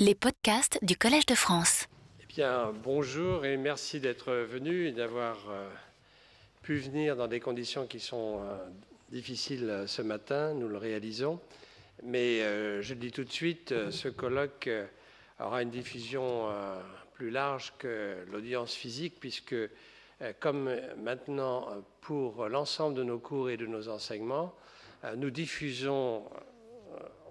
Les podcasts du Collège de France. Eh bien, bonjour et merci d'être venu et d'avoir euh, pu venir dans des conditions qui sont euh, difficiles euh, ce matin. Nous le réalisons. Mais je le dis tout de suite, ce colloque aura une diffusion plus large que l'audience physique, puisque, comme maintenant pour l'ensemble de nos cours et de nos enseignements, nous diffusons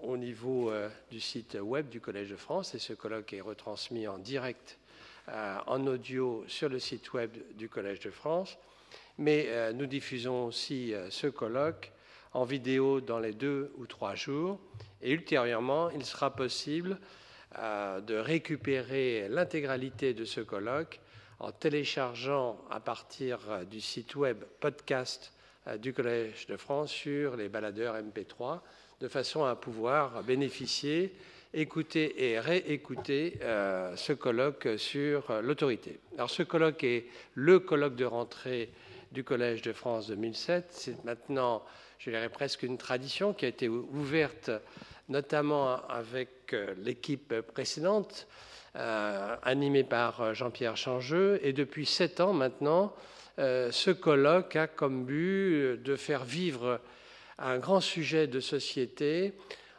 au niveau euh, du site web du Collège de France et ce colloque est retransmis en direct euh, en audio sur le site web du Collège de France. Mais euh, nous diffusons aussi ce colloque en vidéo dans les deux ou trois jours et ultérieurement, il sera possible de récupérer l'intégralité de ce colloque en téléchargeant à partir du site web podcast du Collège de France sur les baladeurs MP3 de façon à pouvoir bénéficier, écouter et réécouter euh, ce colloque sur l'autorité. Alors ce colloque est le colloque de rentrée du Collège de France 2007. C'est maintenant, je dirais presque une tradition qui a été ouverte notamment avec euh, l'équipe précédente, euh, animée par Jean-Pierre Changeux. Et depuis sept ans maintenant, ce colloque a comme but de faire vivre un grand sujet de société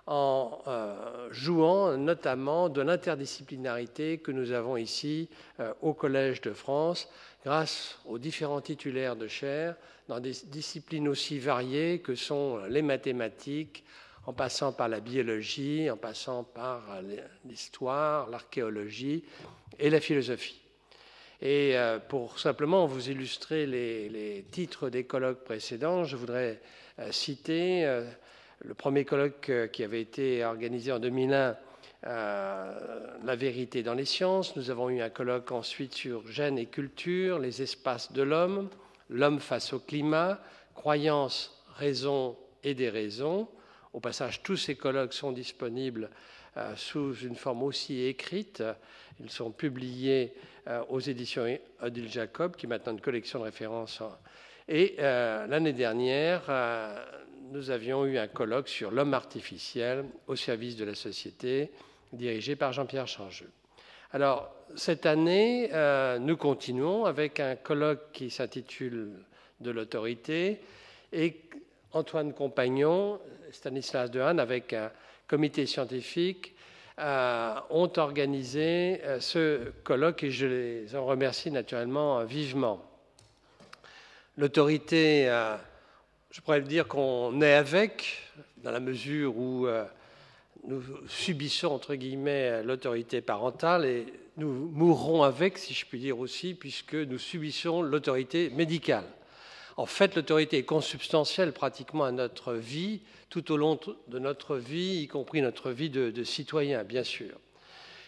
en euh, jouant notamment de l'interdisciplinarité que nous avons ici euh, au Collège de France, grâce aux différents titulaires de chaires dans des disciplines aussi variées que sont les mathématiques, en passant par la biologie, en passant par l'histoire, l'archéologie et la philosophie. Et euh, pour simplement vous illustrer les, les titres des colloques précédents, je voudrais euh, citer. Euh, le premier colloque euh, qui avait été organisé en 2001, La vérité dans les sciences. Nous avons eu un colloque ensuite sur gènes et culture, les espaces de l'homme, l'homme face au climat, croyances, raisons et des raisons. Au passage, tous ces colloques sont disponibles sous une forme aussi écrite. Ils sont publiés aux éditions Odile Jacob, qui est maintenant une collection de références et euh, l'année dernière, euh, nous avions eu un colloque sur l'homme artificiel au service de la société, dirigé par Jean-Pierre Changeux. Alors, cette année, euh, nous continuons avec un colloque qui s'intitule De l'autorité et Antoine Compagnon, Stanislas Dehaene, avec un comité scientifique, ont organisé ce colloque et je les en remercie naturellement vivement. L'autorité, euh, je pourrais dire qu'on est avec, dans la mesure où euh, nous subissons, entre guillemets, l'autorité parentale et nous mourrons avec, si je puis dire aussi, puisque nous subissons l'autorité médicale. En fait, l'autorité est consubstantielle pratiquement à notre vie, tout au long de notre vie, y compris notre vie de, de citoyen, bien sûr.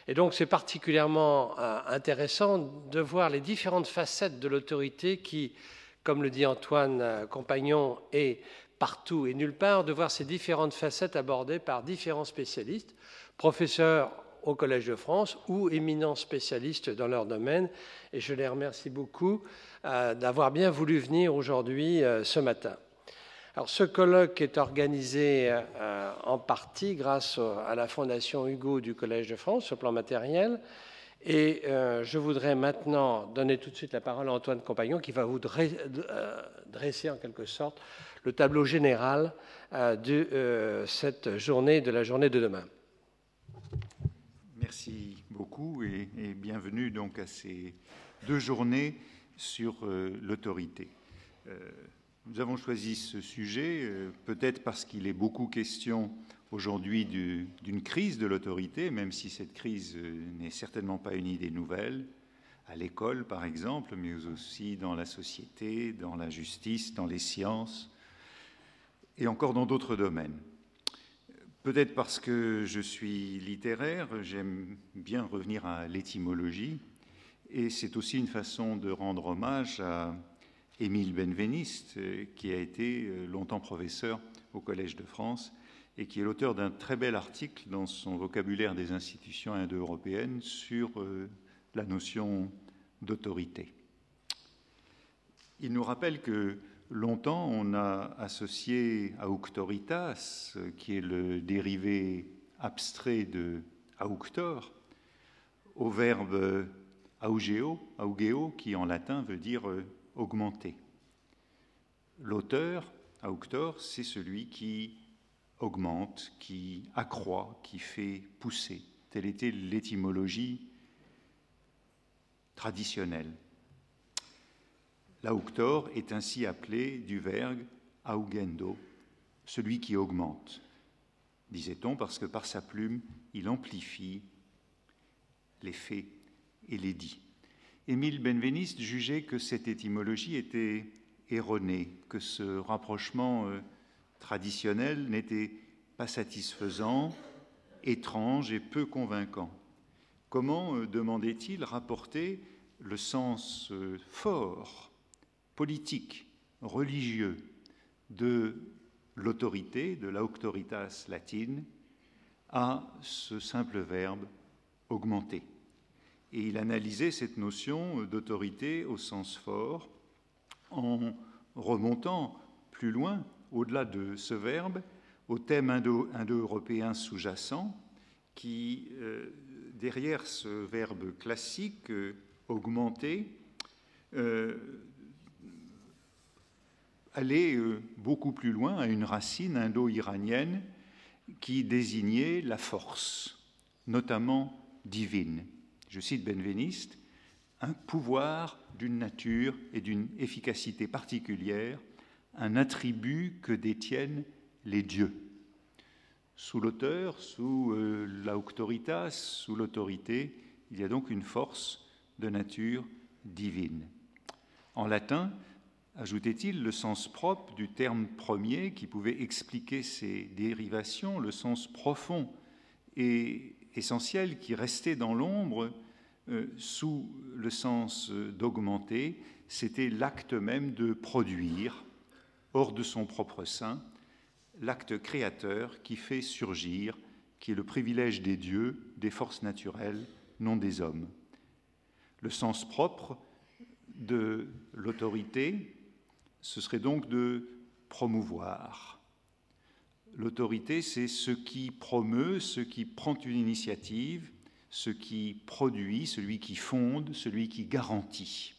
Et donc, c'est particulièrement euh, intéressant de voir les différentes facettes de l'autorité qui comme le dit Antoine euh, Compagnon, est partout et nulle part, de voir ces différentes facettes abordées par différents spécialistes, professeurs au Collège de France ou éminents spécialistes dans leur domaine. Et je les remercie beaucoup euh, d'avoir bien voulu venir aujourd'hui, euh, ce matin. Alors, ce colloque est organisé en partie grâce à la Fondation Hugo du Collège de France, sur le plan matériel, et euh, je voudrais maintenant donner tout de suite la parole à Antoine Compagnon qui va vous euh, dresser en quelque sorte le tableau général euh, de cette journée, de la journée de demain. Merci beaucoup et, et bienvenue donc à ces deux journées sur l'autorité. nous avons choisi ce sujet peut-être parce qu'il est beaucoup question aujourd'hui d'une crise de l'autorité, même si cette crise euh, n'est certainement pas une idée nouvelle, à l'école par exemple, mais aussi dans la société, dans la justice, dans les sciences, et encore dans d'autres domaines. Peut-être parce que je suis littéraire, j'aime bien revenir à l'étymologie, et c'est aussi une façon de rendre hommage à Émile Benveniste, euh, qui a été euh, longtemps professeur au Collège de France et qui est l'auteur d'un très bel article dans son vocabulaire des institutions indo-européennes sur euh, la notion d'autorité. Il nous rappelle que longtemps on a associé auctoritas, qui est le dérivé abstrait de auctor, au verbe augeo, augeo, qui en latin veut dire euh, augmenter. L'auteur, auctor, c'est celui qui augmente, qui accroît, qui fait pousser. Telle était l'étymologie traditionnelle. L'auctor est ainsi appelé du verbe augendo, celui qui augmente, disait-on, parce que par sa plume, il amplifie les faits et les dits. Émile Benveniste jugeait que cette étymologie était erronée, que ce rapprochement euh, traditionnel n'était pas satisfaisant, étrange et peu convaincant. Comment, euh, demandait-il, rapporter le sens euh, fort, politique, religieux de l'autorité, de l'auctoritas latine, à ce simple verbe augmenter. Et il analysait cette notion d'autorité au sens fort en remontant plus loin, au-delà de ce verbe, au thème indo-européen sous-jacent qui, euh, derrière ce verbe classique, euh, augmenter, euh, allait beaucoup plus loin à une racine indo-iranienne qui désignait la force, notamment divine. Je cite Benveniste, un pouvoir d'une nature et d'une efficacité particulière, un attribut que détiennent les dieux. Sous l'auteur, sous euh, l'auctoritas, sous l'autorité, il y a donc une force de nature divine. En latin, ajoutait-il, le sens propre du terme premier qui pouvait expliquer ses dérivations, le sens profond et essentiel qui restait dans l'ombre euh, sous le sens d'augmenter, c'était l'acte même de produire, hors de son propre sein, l'acte créateur qui fait surgir, qui est le privilège des dieux, des forces naturelles, non des hommes. Le sens propre de l'autorité, ce serait donc de promouvoir. L'autorité, c'est ce qui promeut, ce qui prend une initiative, ce qui produit, celui qui fonde, celui qui garantit.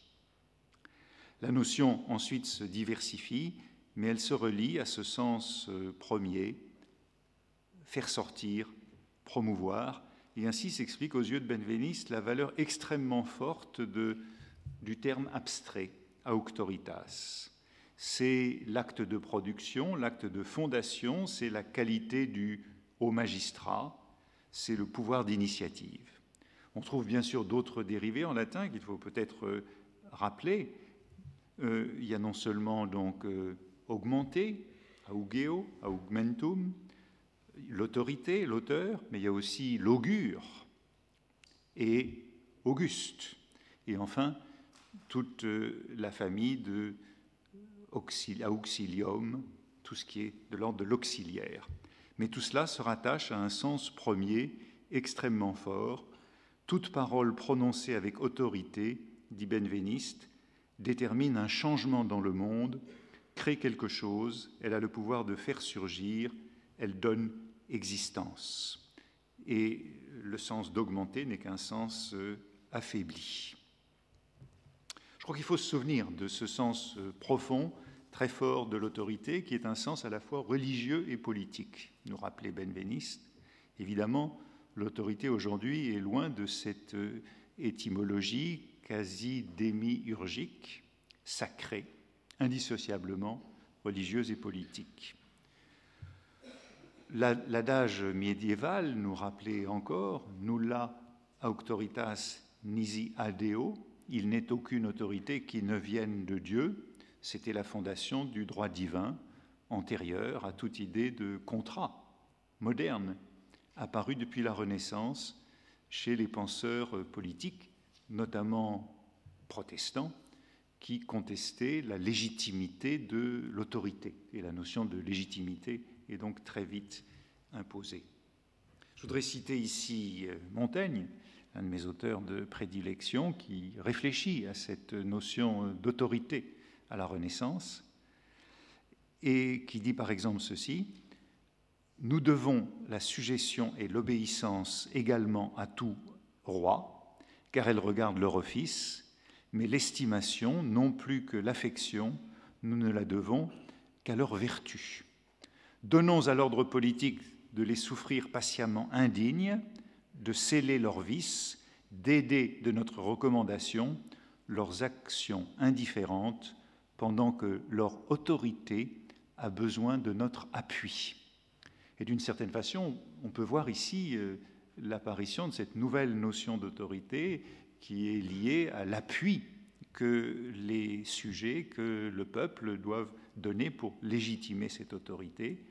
La notion ensuite se diversifie, mais elle se relie à ce sens euh, premier, faire sortir, promouvoir, et ainsi s'explique aux yeux de Benveniste la valeur extrêmement forte de, du terme abstrait, auctoritas. C'est l'acte de production, l'acte de fondation, c'est la qualité du haut magistrat, c'est le pouvoir d'initiative. On trouve bien sûr d'autres dérivés en latin qu'il faut peut-être euh, rappeler. Euh, il y a non seulement donc augmenter, augeo, augmentum, l'autorité, l'auteur, mais il y a aussi l'augure et Auguste. Et enfin, toute euh, la famille de auxilium, tout ce qui est de l'ordre de l'auxiliaire. Mais tout cela se rattache à un sens premier extrêmement fort. Toute parole prononcée avec autorité, dit Benveniste, détermine un changement dans le monde crée quelque chose, elle a le pouvoir de faire surgir, elle donne existence. Et le sens d'augmenter n'est qu'un sens euh, affaibli. Je crois qu'il faut se souvenir de ce sens euh, profond, très fort de l'autorité, qui est un sens à la fois religieux et politique, nous rappelait Benveniste. Évidemment, l'autorité aujourd'hui est loin de cette euh, étymologie quasi démiurgique, sacrée, indissociablement religieuse et politique. L'adage médiéval nous rappelait encore nulla auctoritas nisi adeo, il n'est aucune autorité qui ne vienne de Dieu. C'était la fondation du droit divin antérieur à toute idée de contrat moderne apparu depuis la Renaissance chez les penseurs politiques, notamment protestants, qui contestait la légitimité de l'autorité. Et la notion de légitimité est donc très vite imposée. Je voudrais citer ici euh, Montaigne, un de mes auteurs de prédilection, qui réfléchit à cette notion d'autorité à la Renaissance et qui dit par exemple ceci Nous devons la suggestion et l'obéissance également à tout roi, car elle regarde leur office, mais l'estimation, non plus que l'affection, nous ne la devons qu'à leur vertu. Donnons à l'ordre politique de les souffrir patiemment indignes, de sceller leurs vices, d'aider de notre recommandation leurs actions indifférentes, pendant que leur autorité a besoin de notre appui. Et d'une certaine façon, on peut voir ici euh, l'apparition de cette nouvelle notion d'autorité qui est liée à l'appui que les sujets, que le peuple doivent donner pour légitimer cette autorité.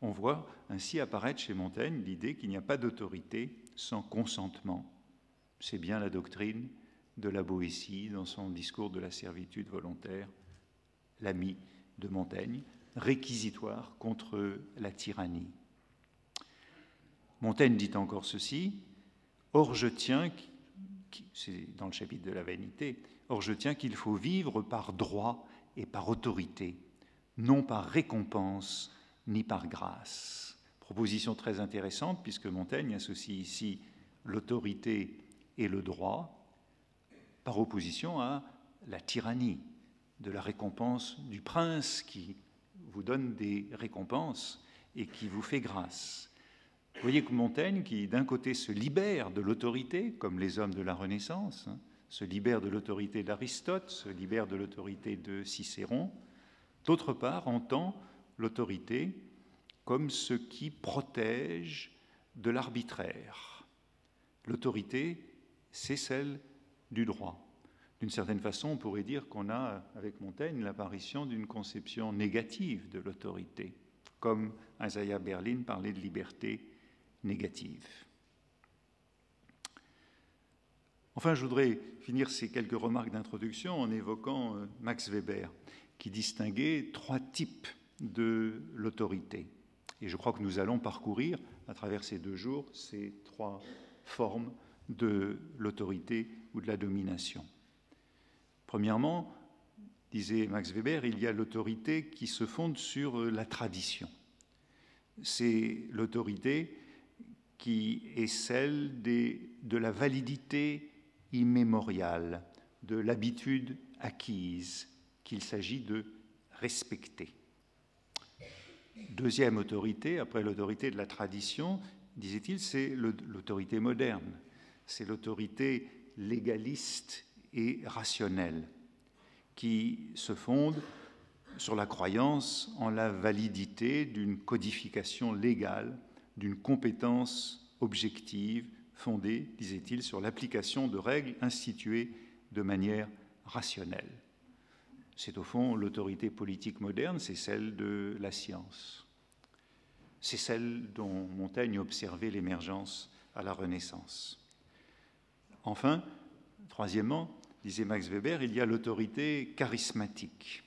On voit ainsi apparaître chez Montaigne l'idée qu'il n'y a pas d'autorité sans consentement. C'est bien la doctrine de la Boétie dans son discours de la servitude volontaire, l'ami de Montaigne, réquisitoire contre la tyrannie. Montaigne dit encore ceci, Or je tiens, c'est dans le chapitre de la vanité, Or je tiens qu'il faut vivre par droit et par autorité, non par récompense ni par grâce. Proposition très intéressante puisque Montaigne associe ici l'autorité et le droit par opposition à la tyrannie de la récompense du prince qui vous donne des récompenses et qui vous fait grâce. Vous voyez que Montaigne, qui d'un côté se libère de l'autorité, comme les hommes de la Renaissance, hein, se libère de l'autorité d'Aristote, se libère de l'autorité de Cicéron, d'autre part entend l'autorité comme ce qui protège de l'arbitraire. L'autorité, c'est celle du droit. D'une certaine façon, on pourrait dire qu'on a, avec Montaigne, l'apparition d'une conception négative de l'autorité, comme Isaiah Berlin parlait de liberté négative. Enfin, je voudrais finir ces quelques remarques d'introduction en évoquant euh, Max Weber, qui distinguait trois types de l'autorité. Et je crois que nous allons parcourir, à travers ces deux jours, ces trois formes de l'autorité ou de la domination. Premièrement, disait Max Weber, il y a l'autorité qui se fonde sur euh, la tradition. C'est l'autorité qui est celle de la validité immémoriale, de l'habitude acquise qu'il s'agit de respecter. Deuxième autorité, après l'autorité de la tradition, disait-il, c'est l'autorité moderne, c'est l'autorité légaliste et rationnelle, qui se fonde sur la croyance en la validité d'une codification légale, d'une compétence objective fondée, disait-il, sur l'application de règles instituées de manière rationnelle. C'est au fond l'autorité politique moderne, c'est celle de la science. C'est celle dont Montaigne observait l'émergence à la Renaissance. Enfin, troisièmement, disait Max Weber, il y a l'autorité charismatique.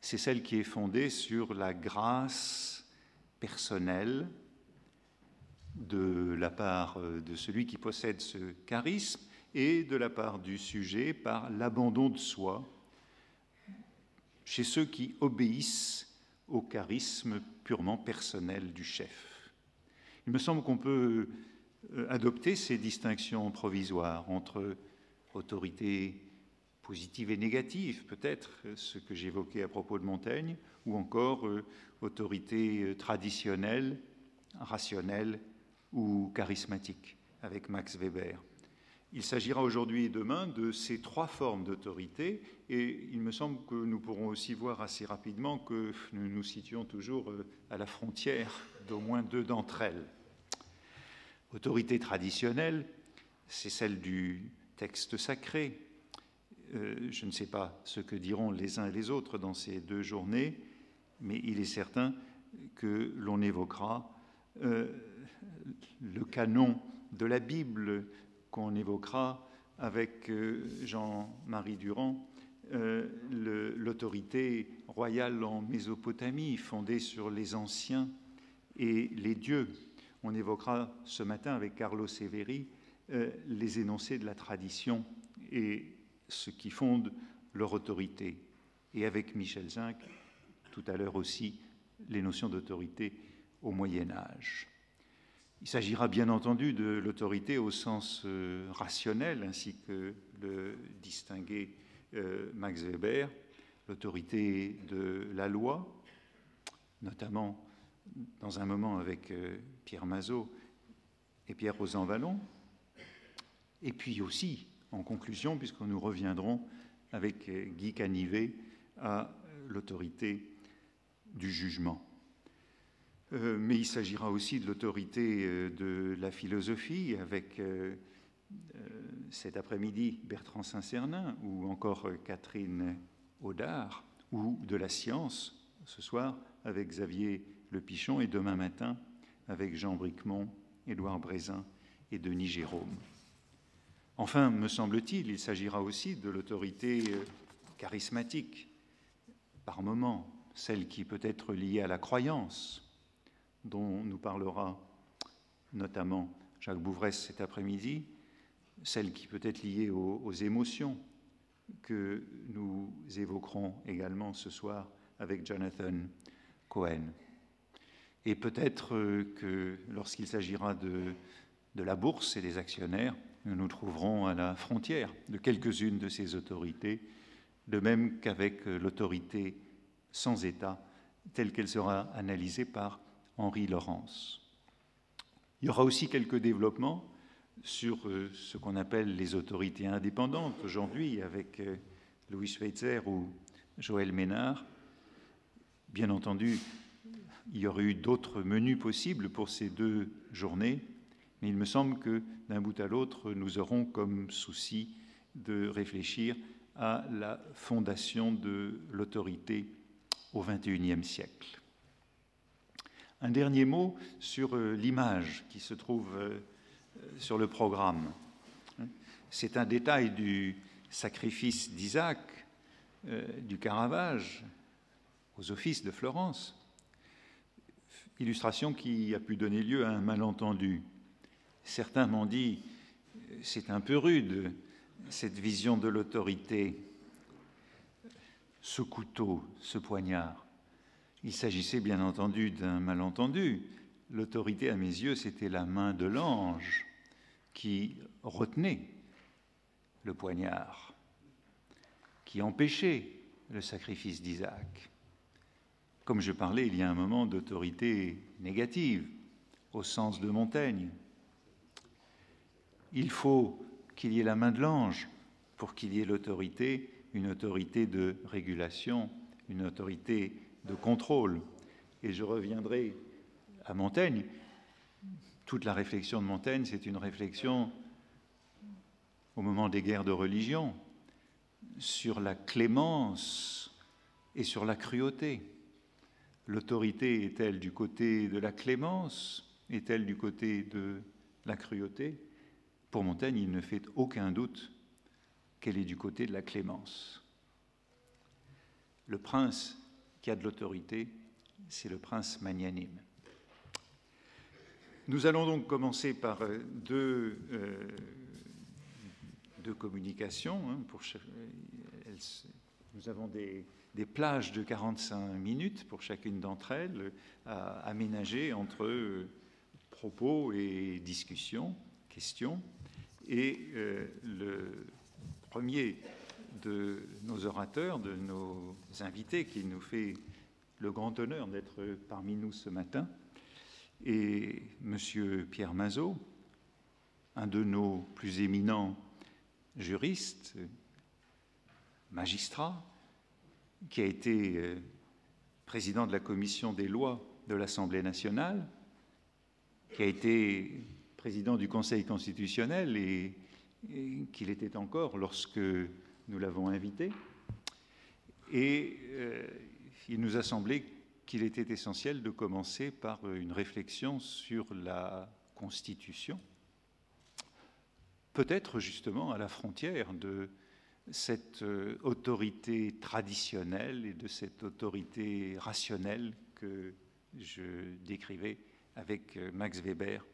C'est celle qui est fondée sur la grâce personnelle de la part de celui qui possède ce charisme et de la part du sujet par l'abandon de soi chez ceux qui obéissent au charisme purement personnel du chef. Il me semble qu'on peut euh, adopter ces distinctions provisoires entre autorité positive et négative, peut-être, euh, ce que j'évoquais à propos de Montaigne, ou encore euh, autorité traditionnelle, rationnelle ou charismatique, avec Max Weber. Il s'agira aujourd'hui et demain de ces trois formes d'autorité et il me semble que nous pourrons aussi voir assez rapidement que nous nous situons toujours euh, à la frontière d'au moins deux d'entre elles. Autorité traditionnelle, c'est celle du texte sacré. Euh, je ne sais pas ce que diront les uns et les autres dans ces deux journées, mais il est certain que l'on évoquera euh, le canon de la Bible, qu'on évoquera avec euh, Jean-Marie Durand, euh, l'autorité royale en Mésopotamie, fondée sur les anciens et les dieux. On évoquera ce matin avec Carlo Severi euh, les énoncés de la tradition et ce qui fonde leur autorité. Et avec Michel Zinc, tout à l'heure aussi, les notions d'autorité au Moyen Âge. Il s'agira bien entendu de l'autorité au sens euh, rationnel, ainsi que le distinguait euh, Max Weber, l'autorité de la loi, notamment dans un moment avec euh, Pierre Mazot et Pierre Rosan-Vallon, et puis aussi, en conclusion, puisque nous reviendrons avec Guy Canivet à l'autorité du jugement. Euh, mais il s'agira aussi de l'autorité euh, de la philosophie avec euh, cet après-midi Bertrand Saint-Cernin ou encore Catherine Audard ou de la science ce soir avec Xavier Le Pichon et demain matin avec Jean Bricmont, Édouard Brézin et Denis Jérôme. Enfin, me semble-t-il, il s'agira aussi de l'autorité charismatique, par moment, celle qui peut être liée à la croyance, dont nous parlera notamment Jacques Bouvresse cet après-midi, celle qui peut être liée aux, émotions, que nous évoquerons également ce soir avec Jonathan Cohen. Et peut-être que lorsqu'il s'agira de, de la bourse et des actionnaires, nous nous trouverons à la frontière de quelques-unes de ces autorités, de même qu'avec l'autorité sans État, telle qu'elle sera analysée par Henri Laurence. Il y aura aussi quelques développements sur euh, ce qu'on appelle les autorités indépendantes aujourd'hui avec euh, Louis Schweitzer ou Joël Ménard. Bien entendu, il y aurait eu d'autres menus possibles pour ces deux journées, mais il me semble que d'un bout à l'autre, nous aurons comme souci de réfléchir à la fondation de l'autorité au XXIe siècle. Un dernier mot sur euh, l'image qui se trouve euh, sur le programme. C'est un détail du sacrifice d'Isaac, euh, du Caravage, aux offices de Florence. Illustration qui a pu donner lieu à un malentendu. Certains m'ont dit, c'est un peu rude, cette vision de l'autorité, ce couteau, ce poignard. Il s'agissait bien entendu d'un malentendu. L'autorité, à mes yeux, c'était la main de l'ange qui retenait le poignard, qui empêchait le sacrifice d'Isaac. Comme je parlais il y a un moment d'autorité négative, au sens de Montaigne. Il faut qu'il y ait la main de l'ange pour qu'il y ait l'autorité, une autorité de régulation, une autorité de contrôle. Et je reviendrai à Montaigne. Toute la réflexion de Montaigne, c'est une réflexion au moment des guerres de religion sur la clémence et sur la cruauté. L'autorité est-elle du côté de la clémence? Est-elle du côté de la cruauté? Pour Montaigne, il ne fait aucun doute qu'elle est du côté de la clémence. Le prince qui a de l'autorité, c'est le prince magnanime. Nous allons donc commencer par euh, deux, euh, deux communications. Hein, pour, nous avons des, des, plages de 45 minutes pour chacune d'entre elles, à aménager entre euh, propos et discussions, questions. Et le premier de nos orateurs, de nos invités, qui nous fait le grand honneur d'être parmi nous ce matin, et M. Pierre Mazot, un de nos plus éminents juristes, magistrat, qui a été euh, président de la commission des lois de l'Assemblée nationale, qui a été président du Conseil constitutionnel et, et qu'il était encore lorsque nous l'avons invité, et euh, il nous a semblé qu'il était essentiel de commencer par une réflexion sur la Constitution, peut-être justement à la frontière de cette euh, autorité traditionnelle et de cette autorité rationnelle que je décrivais avec euh, Max Weber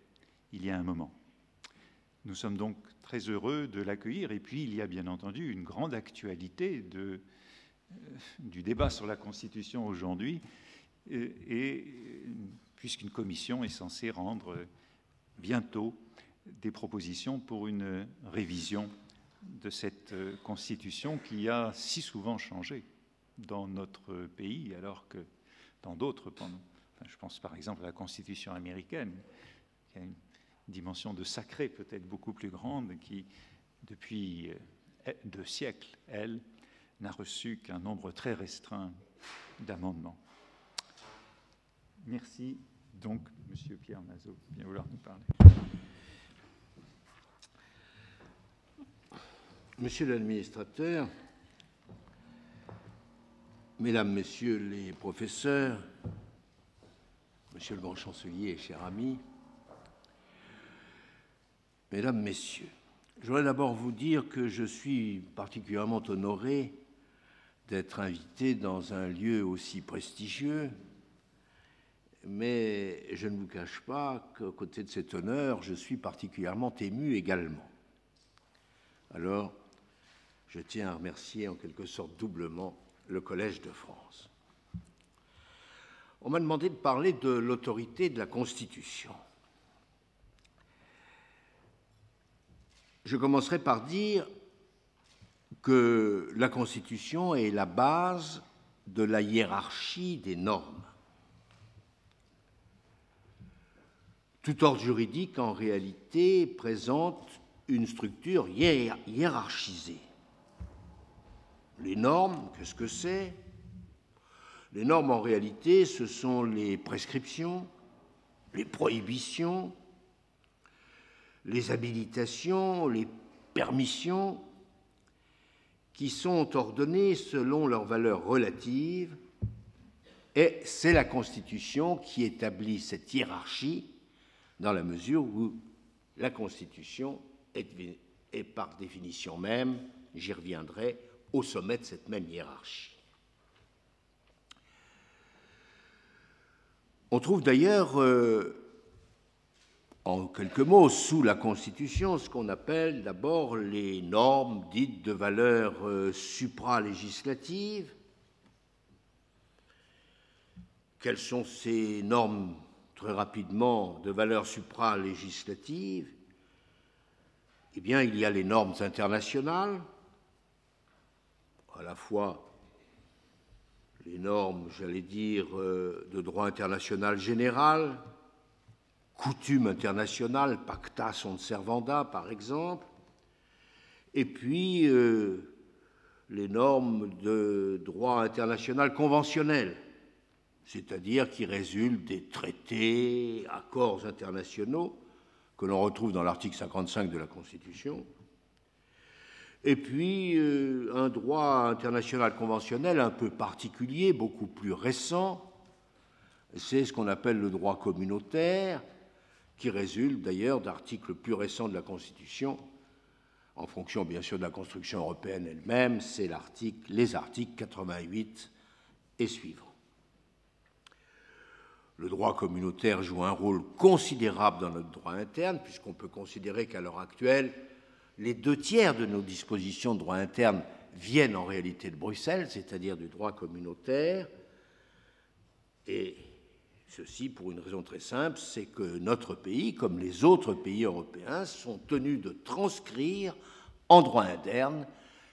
il y a un moment. Nous sommes donc très heureux de l'accueillir. Et puis, il y a bien entendu une grande actualité euh, du débat sur la Constitution aujourd'hui. Et, puisqu'une commission est censée rendre bientôt des propositions pour une révision de cette constitution qui a si souvent changé dans notre pays, alors que dans d'autres, je pense par exemple à la constitution américaine, a une dimension de sacré peut-être beaucoup plus grande, qui depuis euh, deux siècles, elle, n'a reçu qu'un nombre très restreint d'amendements. Merci donc, Monsieur Pierre Mazot, bien vouloir nous parler. Monsieur l'administrateur, Mesdames, Messieurs les professeurs, Monsieur le grand chancelier et cher ami, Mesdames, Messieurs, je voudrais d'abord vous dire que je suis particulièrement honoré d'être invité dans un lieu aussi prestigieux, mais je ne vous cache pas qu'à côté de cet honneur, je suis particulièrement ému également. Alors, je tiens à remercier en quelque sorte doublement le Collège de France. On m'a demandé de parler de l'autorité de la Constitution. Je commencerai par dire que la Constitution est la base de la hiérarchie des normes. Tout ordre juridique, en réalité, présente une structure hiérarchisée. Les normes, qu'est-ce que c'est? Les normes, en réalité, ce sont les prescriptions, les prohibitions, les habilitations, les permissions, qui sont ordonnées selon leur valeur relative, et c'est la Constitution qui établit cette hiérarchie dans la mesure où la Constitution est, par définition même, j'y reviendrai, au sommet de cette même hiérarchie. On trouve d'ailleurs, euh, en quelques mots, sous la Constitution, ce qu'on appelle d'abord les normes dites de valeur euh, supralégislative. Quelles sont ces normes, très rapidement, de valeur supralégislative? Eh bien, il y a les normes internationales, à la fois les normes, j'allais dire, euh, de droit international général, coutumes internationales, pacta sunt servanda par exemple, et puis euh, les normes de droit international conventionnel, c'est-à-dire qui résultent des traités, accords internationaux que l'on retrouve dans l'article 55 de la Constitution, et puis euh, un droit international conventionnel un peu particulier, beaucoup plus récent, c'est ce qu'on appelle le droit communautaire, qui résulte d'ailleurs d'articles plus récents de la Constitution, en fonction bien sûr de la construction européenne elle-même, c'est les articles 88 et suivants. Le droit communautaire joue un rôle considérable dans notre droit interne, puisqu'on peut considérer qu'à l'heure actuelle, les deux tiers de nos dispositions de droit interne viennent en réalité de Bruxelles, c'est-à-dire du droit communautaire. Et ceci pour une raison très simple, c'est que notre pays, comme les autres pays européens, sont tenus de transcrire en droit interne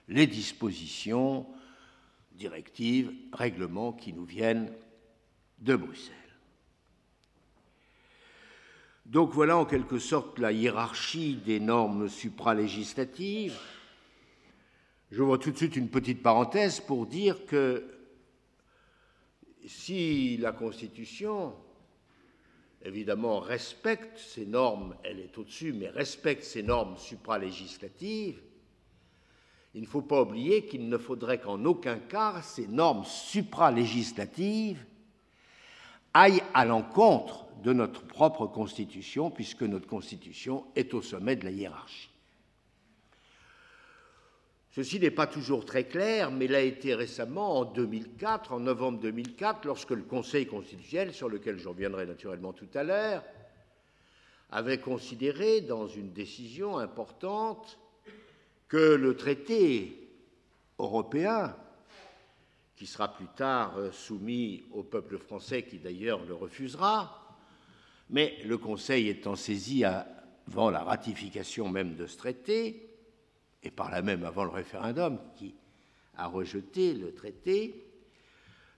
les dispositions, directives, règlements qui nous viennent de Bruxelles. Donc voilà en quelque sorte la hiérarchie des normes supralégislatives. Je vois tout de suite une petite parenthèse pour dire que si la Constitution, évidemment, respecte ces normes, elle est au-dessus, mais respecte ces normes supralégislatives, il ne faut pas oublier qu'il ne faudrait qu'en aucun cas ces normes supralégislatives aillent à l'encontre de notre propre Constitution, puisque notre Constitution est au sommet de la hiérarchie. Ceci n'est pas toujours très clair, mais l'a été récemment en 2004, en novembre 2004, lorsque le Conseil constitutionnel, sur lequel je reviendrai naturellement tout à l'heure, avait considéré dans une décision importante que le traité européen, qui sera plus tard soumis au peuple français qui d'ailleurs le refusera, Mais le Conseil étant saisi avant la ratification même de ce traité, et par là même avant le référendum qui a rejeté le traité,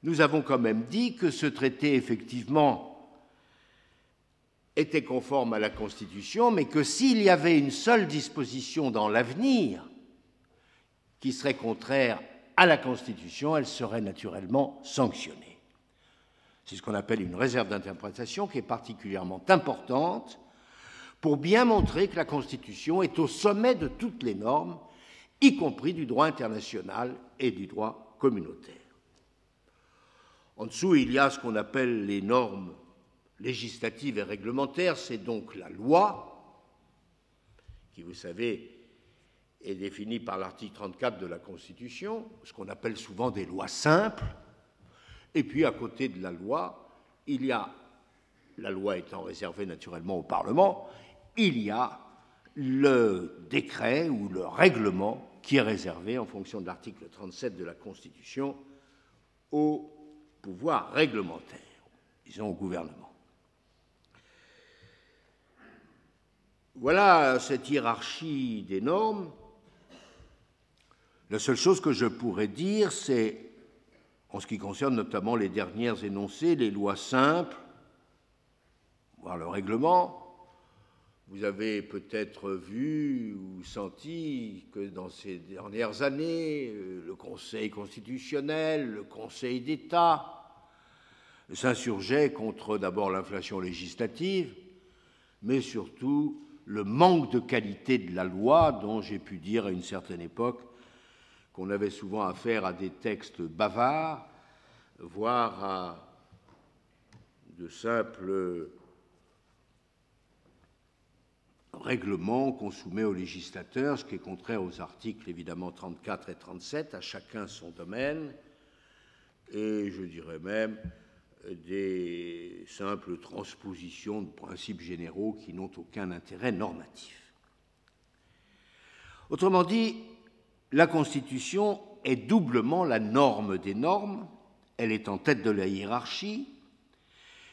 nous avons quand même dit que ce traité, effectivement, était conforme à la Constitution, mais que s'il y avait une seule disposition dans l'avenir qui serait contraire à la Constitution, elle serait naturellement sanctionnée. C'est ce qu'on appelle une réserve d'interprétation qui est particulièrement importante pour bien montrer que la Constitution est au sommet de toutes les normes, y compris du droit international et du droit communautaire. En dessous, il y a ce qu'on appelle les normes législatives et réglementaires, c'est donc la loi, qui, vous savez, est définie par l'article 34 de la Constitution, ce qu'on appelle souvent des lois simples. Et puis, à côté de la loi, il y a, la loi étant réservée naturellement au Parlement, il y a le décret ou le règlement qui est réservé, en fonction de l'article 37 de la Constitution, au pouvoir réglementaire, disons au gouvernement. Voilà cette hiérarchie des normes. La seule chose que je pourrais dire, c'est, en ce qui concerne notamment les dernières énoncées, les lois simples, voire le règlement, vous avez peut-être vu ou senti que dans ces dernières années, le Conseil constitutionnel, le Conseil d'État, s'insurgeait contre d'abord l'inflation législative, mais surtout le manque de qualité de la loi, dont j'ai pu dire à une certaine époque qu'on avait souvent affaire à des textes bavards, voire à de simples règlements qu'on soumet aux législateurs, ce qui est contraire aux articles évidemment 34 et 37, à chacun son domaine, et je dirais même des simples transpositions de principes généraux qui n'ont aucun intérêt normatif. Autrement dit, la Constitution est doublement la norme des normes, elle est en tête de la hiérarchie,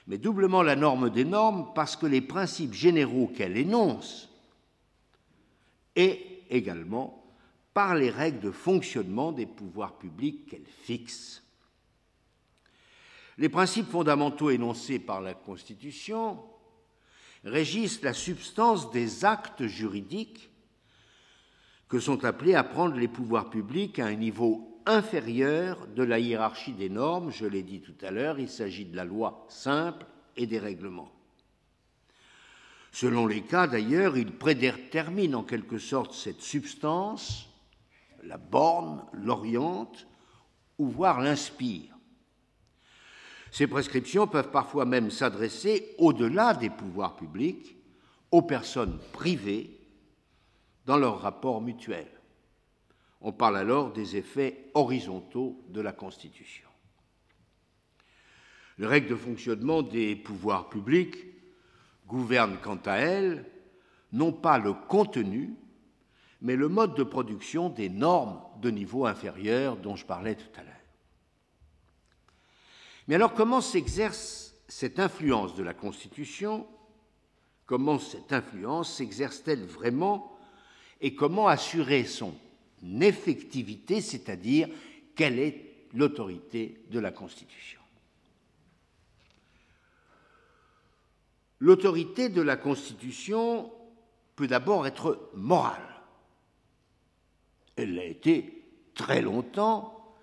mais doublement la norme des normes parce que les principes généraux qu'elle énonce et également par les règles de fonctionnement des pouvoirs publics qu'elle fixe. Les principes fondamentaux énoncés par la Constitution régissent la substance des actes juridiques que sont appelés à prendre les pouvoirs publics à un niveau inférieur de la hiérarchie des normes. Je l'ai dit tout à l'heure, il s'agit de la loi simple et des règlements. Selon les cas, d'ailleurs, il prédétermine en quelque sorte cette substance, la borne, l'oriente, ou voire l'inspire. Ces prescriptions peuvent parfois même s'adresser au-delà des pouvoirs publics, aux personnes privées, dans leurs rapports mutuels. On parle alors des effets horizontaux de la Constitution. Les règles de fonctionnement des pouvoirs publics gouvernent quant à elles non pas le contenu, mais le mode de production des normes de niveau inférieur dont je parlais tout à l'heure. Mais alors comment s'exerce cette influence de la Constitution? Comment cette influence s'exerce-t-elle vraiment? Et comment assurer son effectivité, c'est-à-dire quelle est l'autorité de la Constitution L'autorité de la Constitution peut d'abord être morale. Elle l'a été très longtemps,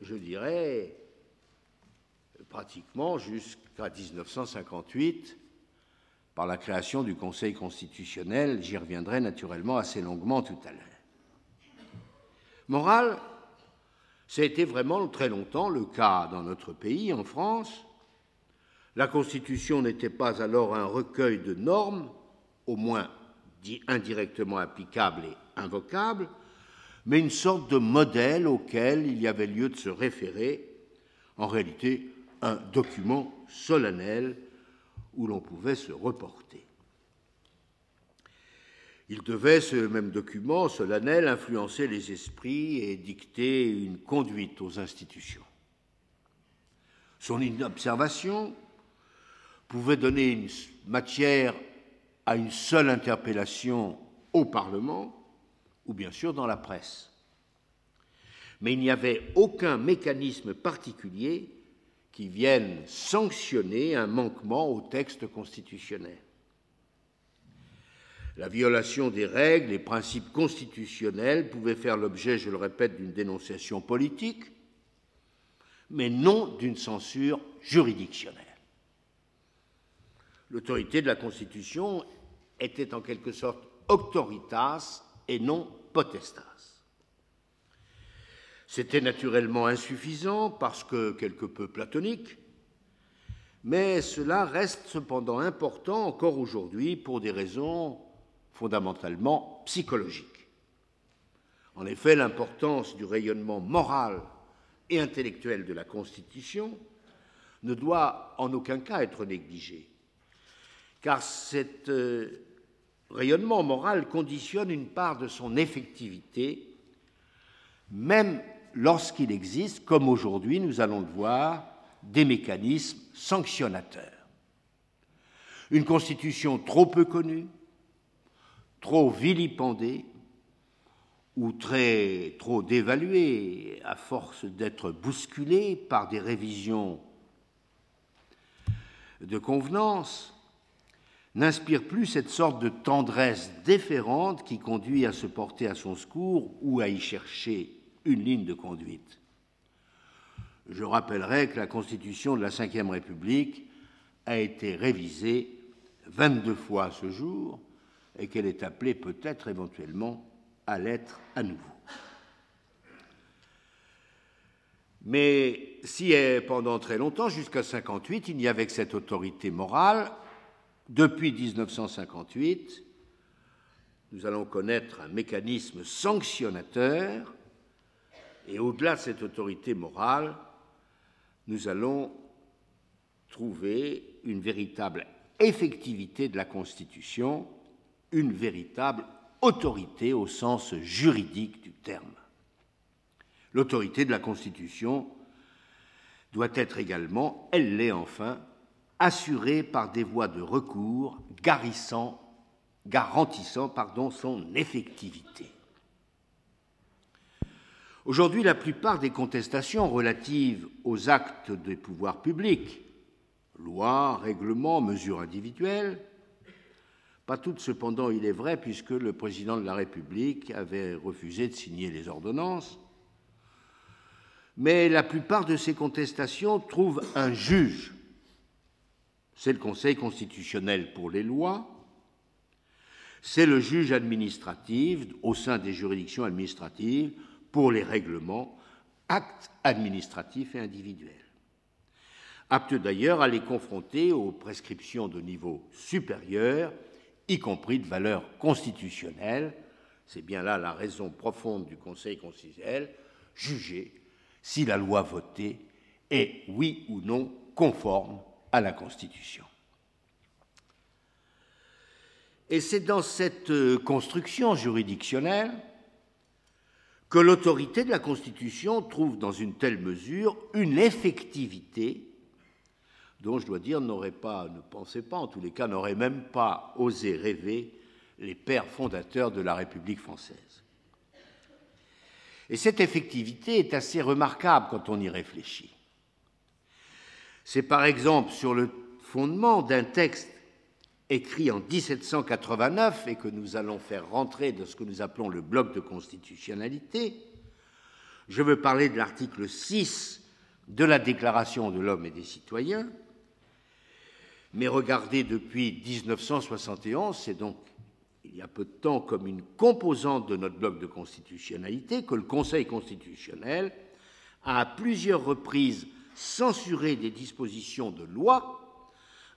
je dirais, pratiquement jusqu'à 1958 par la création du Conseil constitutionnel. J'y reviendrai naturellement assez longuement tout à l'heure. Morale, ça a été vraiment très longtemps le cas dans notre pays, en France. La Constitution n'était pas alors un recueil de normes, au moins indirectement applicables et invocables, mais une sorte de modèle auquel il y avait lieu de se référer. En réalité, un document solennel où l'on pouvait se reporter. Il devait, ce même document solennel, influencer les esprits et dicter une conduite aux institutions. Son observation pouvait donner une matière à une seule interpellation au Parlement ou bien sûr dans la presse. Mais il n'y avait aucun mécanisme particulier qui vienne sanctionner un manquement au texte constitutionnel. La violation des règles et principes constitutionnels pouvait faire l'objet, je le répète, d'une dénonciation politique, mais non d'une censure juridictionnelle. L'autorité de la Constitution était en quelque sorte autoritas et non potestas. C'était naturellement insuffisant parce que quelque peu platonique, mais cela reste cependant important encore aujourd'hui pour des raisons fondamentalement psychologiques. En effet, l'importance du rayonnement moral et intellectuel de la Constitution ne doit en aucun cas être négligée, car cet euh, rayonnement moral conditionne une part de son effectivité, même lorsqu'il existe, comme aujourd'hui nous allons le voir, des mécanismes sanctionnateurs. Une constitution trop peu connue, trop vilipendée ou très, trop dévaluée à force d'être bousculée par des révisions de convenance, n'inspire plus cette sorte de tendresse déférente qui conduit à se porter à son secours ou à y chercher une ligne de conduite. Je rappellerai que la Constitution de la Ve République a été révisée 22 fois à ce jour et qu'elle est appelée peut-être éventuellement à l'être à nouveau. Mais si pendant très longtemps, jusqu'à 58, il n'y avait que cette autorité morale, depuis 1958, nous allons connaître un mécanisme sanctionnateur et au-delà de cette autorité morale, nous allons trouver une véritable effectivité de la Constitution, une véritable autorité au sens juridique du terme. L'autorité de la Constitution doit être également, elle l'est enfin, assurée par des voies de recours garantissant, son effectivité. Aujourd'hui, la plupart des contestations relatives aux actes des pouvoirs publics, lois, règlements, mesures individuelles, pas toutes cependant, il est vrai, puisque le président de la République avait refusé de signer les ordonnances, mais la plupart de ces contestations trouvent un juge. C'est le Conseil constitutionnel pour les lois, c'est le juge administratif au sein des juridictions administratives pour les règlements, actes administratifs et individuels. Apte d'ailleurs à les confronter aux prescriptions de niveau supérieur, y compris de valeur constitutionnelle. C'est bien là la raison profonde du Conseil constitutionnel, juger si la loi votée est, oui ou non, conforme à la Constitution. Et c'est dans cette construction juridictionnelle que l'autorité de la Constitution trouve dans une telle mesure une effectivité dont je dois dire n'aurait pas, ne pensait pas, en tous les cas, n'aurait même pas osé rêver les pères fondateurs de la République française. Et cette effectivité est assez remarquable quand on y réfléchit. C'est par exemple sur le fondement d'un texte écrit en 1789 et que nous allons faire rentrer dans ce que nous appelons le bloc de constitutionnalité, je veux parler de l'article 6 de la Déclaration de l'homme et des citoyens, mais regardez depuis 1971, c'est donc il y a peu de temps comme une composante de notre bloc de constitutionnalité que le Conseil constitutionnel a à plusieurs reprises censuré des dispositions de loi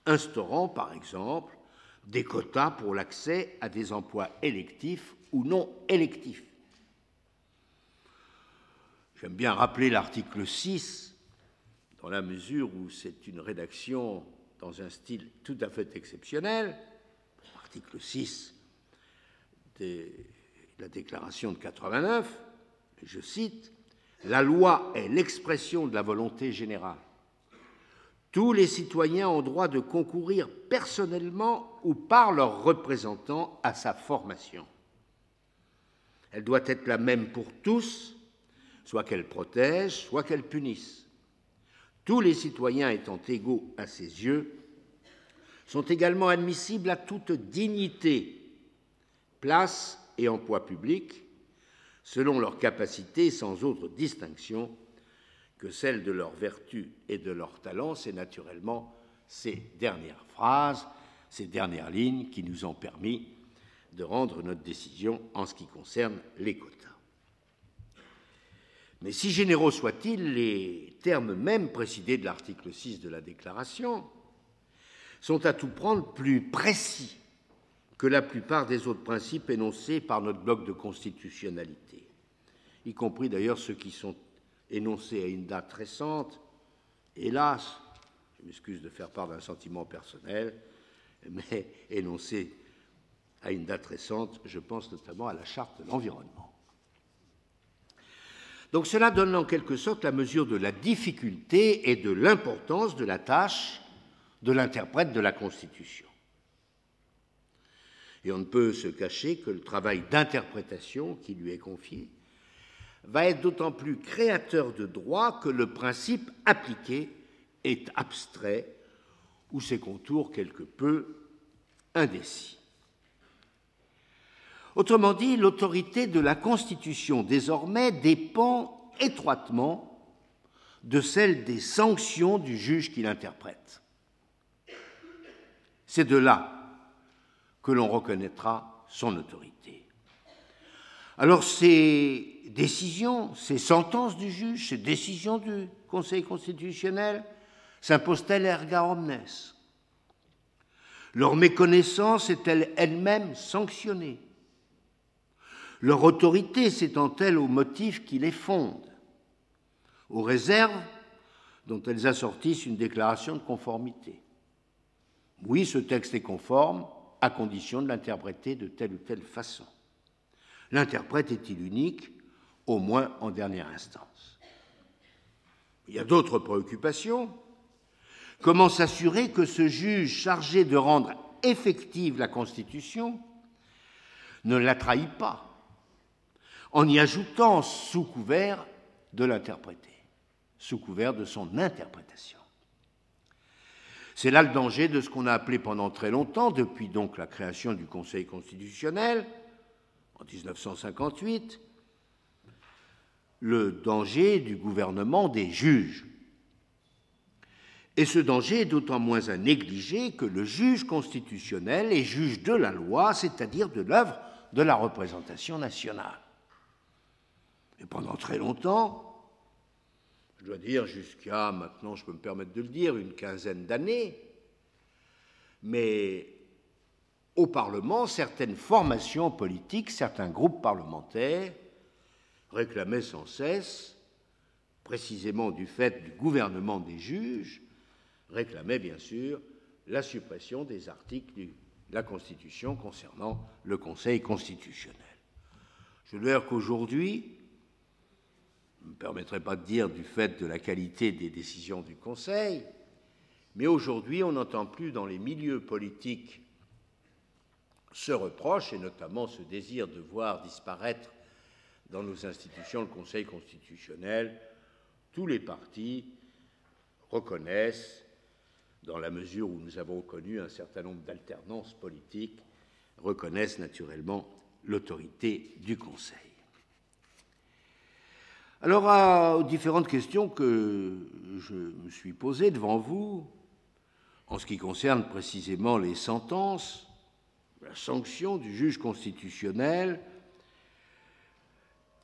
instaurant par exemple des quotas pour l'accès à des emplois électifs ou non électifs. J'aime bien rappeler l'article 6, dans la mesure où c'est une rédaction dans un style tout à fait exceptionnel, l'article 6 de la déclaration de 89, je cite, La loi est l'expression de la volonté générale. Tous les citoyens ont droit de concourir personnellement ou par leurs représentants à sa formation. Elle doit être la même pour tous, soit qu'elle protège, soit qu'elle punisse. Tous les citoyens étant égaux à ses yeux, sont également admissibles à toute dignité, place et emploi public, selon leur capacité sans autre distinction que celle de leur vertu et de leur talent. C'est naturellement ces dernières phrases, ces dernières lignes qui nous ont permis de rendre notre décision en ce qui concerne les quotas. Mais si généraux soient-ils, les termes même précédés de l'article 6 de la Déclaration sont à tout prendre plus précis que la plupart des autres principes énoncés par notre bloc de constitutionnalité, y compris d'ailleurs ceux qui sont énoncés à une date récente. Hélas, je m'excuse de faire part d'un sentiment personnel, mais énoncés à une date récente, je pense notamment à la charte de l'environnement. Donc cela donne en quelque sorte la mesure de la difficulté et de l'importance de la tâche de l'interprète de la Constitution. Et on ne peut se cacher que le travail d'interprétation qui lui est confié va être d'autant plus créateur de droit que le principe appliqué est abstrait ou ses contours quelque peu indécis. Autrement dit, l'autorité de la Constitution désormais dépend étroitement de celle des sanctions du juge qui l'interprète. C'est de là que l'on reconnaîtra son autorité. Alors ces décisions, ces sentences du juge, ces décisions du Conseil constitutionnel s'imposent-elles erga omnes? Leur méconnaissance est-elle elle-même sanctionnée? Leur autorité s'étend-elle aux motifs qui les fondent Aux réserves dont elles assortissent une déclaration de conformité Oui, ce texte est conforme, à condition de l'interpréter de telle ou telle façon. L'interprète est-il unique, au moins en dernière instance Il y a d'autres préoccupations. Comment s'assurer que ce juge chargé de rendre effective la Constitution ne la trahit pas? En y ajoutant sous couvert de l'interpréter, sous couvert de son interprétation c'est là le danger de ce qu'on a appelé pendant très longtemps, depuis donc la création du Conseil constitutionnel en 1958, le danger du gouvernement des juges. Et ce danger est d'autant moins à négliger que le juge constitutionnel est juge de la loi, c'est-à-dire de l'œuvre de la représentation nationale. Pendant très longtemps, je dois dire jusqu'à maintenant, je peux me permettre de le dire, une quinzaine d'années, mais au Parlement, certaines formations politiques, certains groupes parlementaires réclamaient sans cesse, précisément du fait du gouvernement des juges, réclamaient bien sûr la suppression des articles de la Constitution concernant le Conseil constitutionnel. Je dois dire qu'aujourd'hui, ne me permettrai pas de dire du fait de la qualité des décisions du Conseil, mais aujourd'hui on n'entend plus dans les milieux politiques ce reproche, et notamment ce désir de voir disparaître dans nos institutions le Conseil constitutionnel. Tous les partis reconnaissent, dans la mesure où nous avons connu un certain nombre d'alternances politiques, reconnaissent naturellement l'autorité du Conseil. Alors, aux différentes questions que je me suis posées devant vous, en ce qui concerne précisément les sentences, la sanction du juge constitutionnel,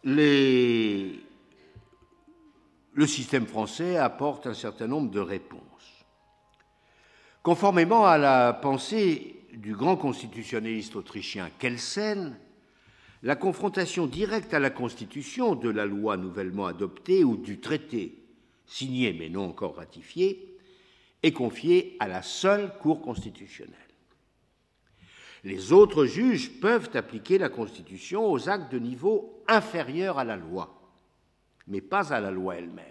le système français apporte un certain nombre de réponses. Conformément à la pensée du grand constitutionnaliste autrichien Kelsen, la confrontation directe à la Constitution de la loi nouvellement adoptée ou du traité signé mais non encore ratifié est confiée à la seule Cour constitutionnelle. Les autres juges peuvent appliquer la Constitution aux actes de niveau inférieur à la loi, mais pas à la loi elle-même.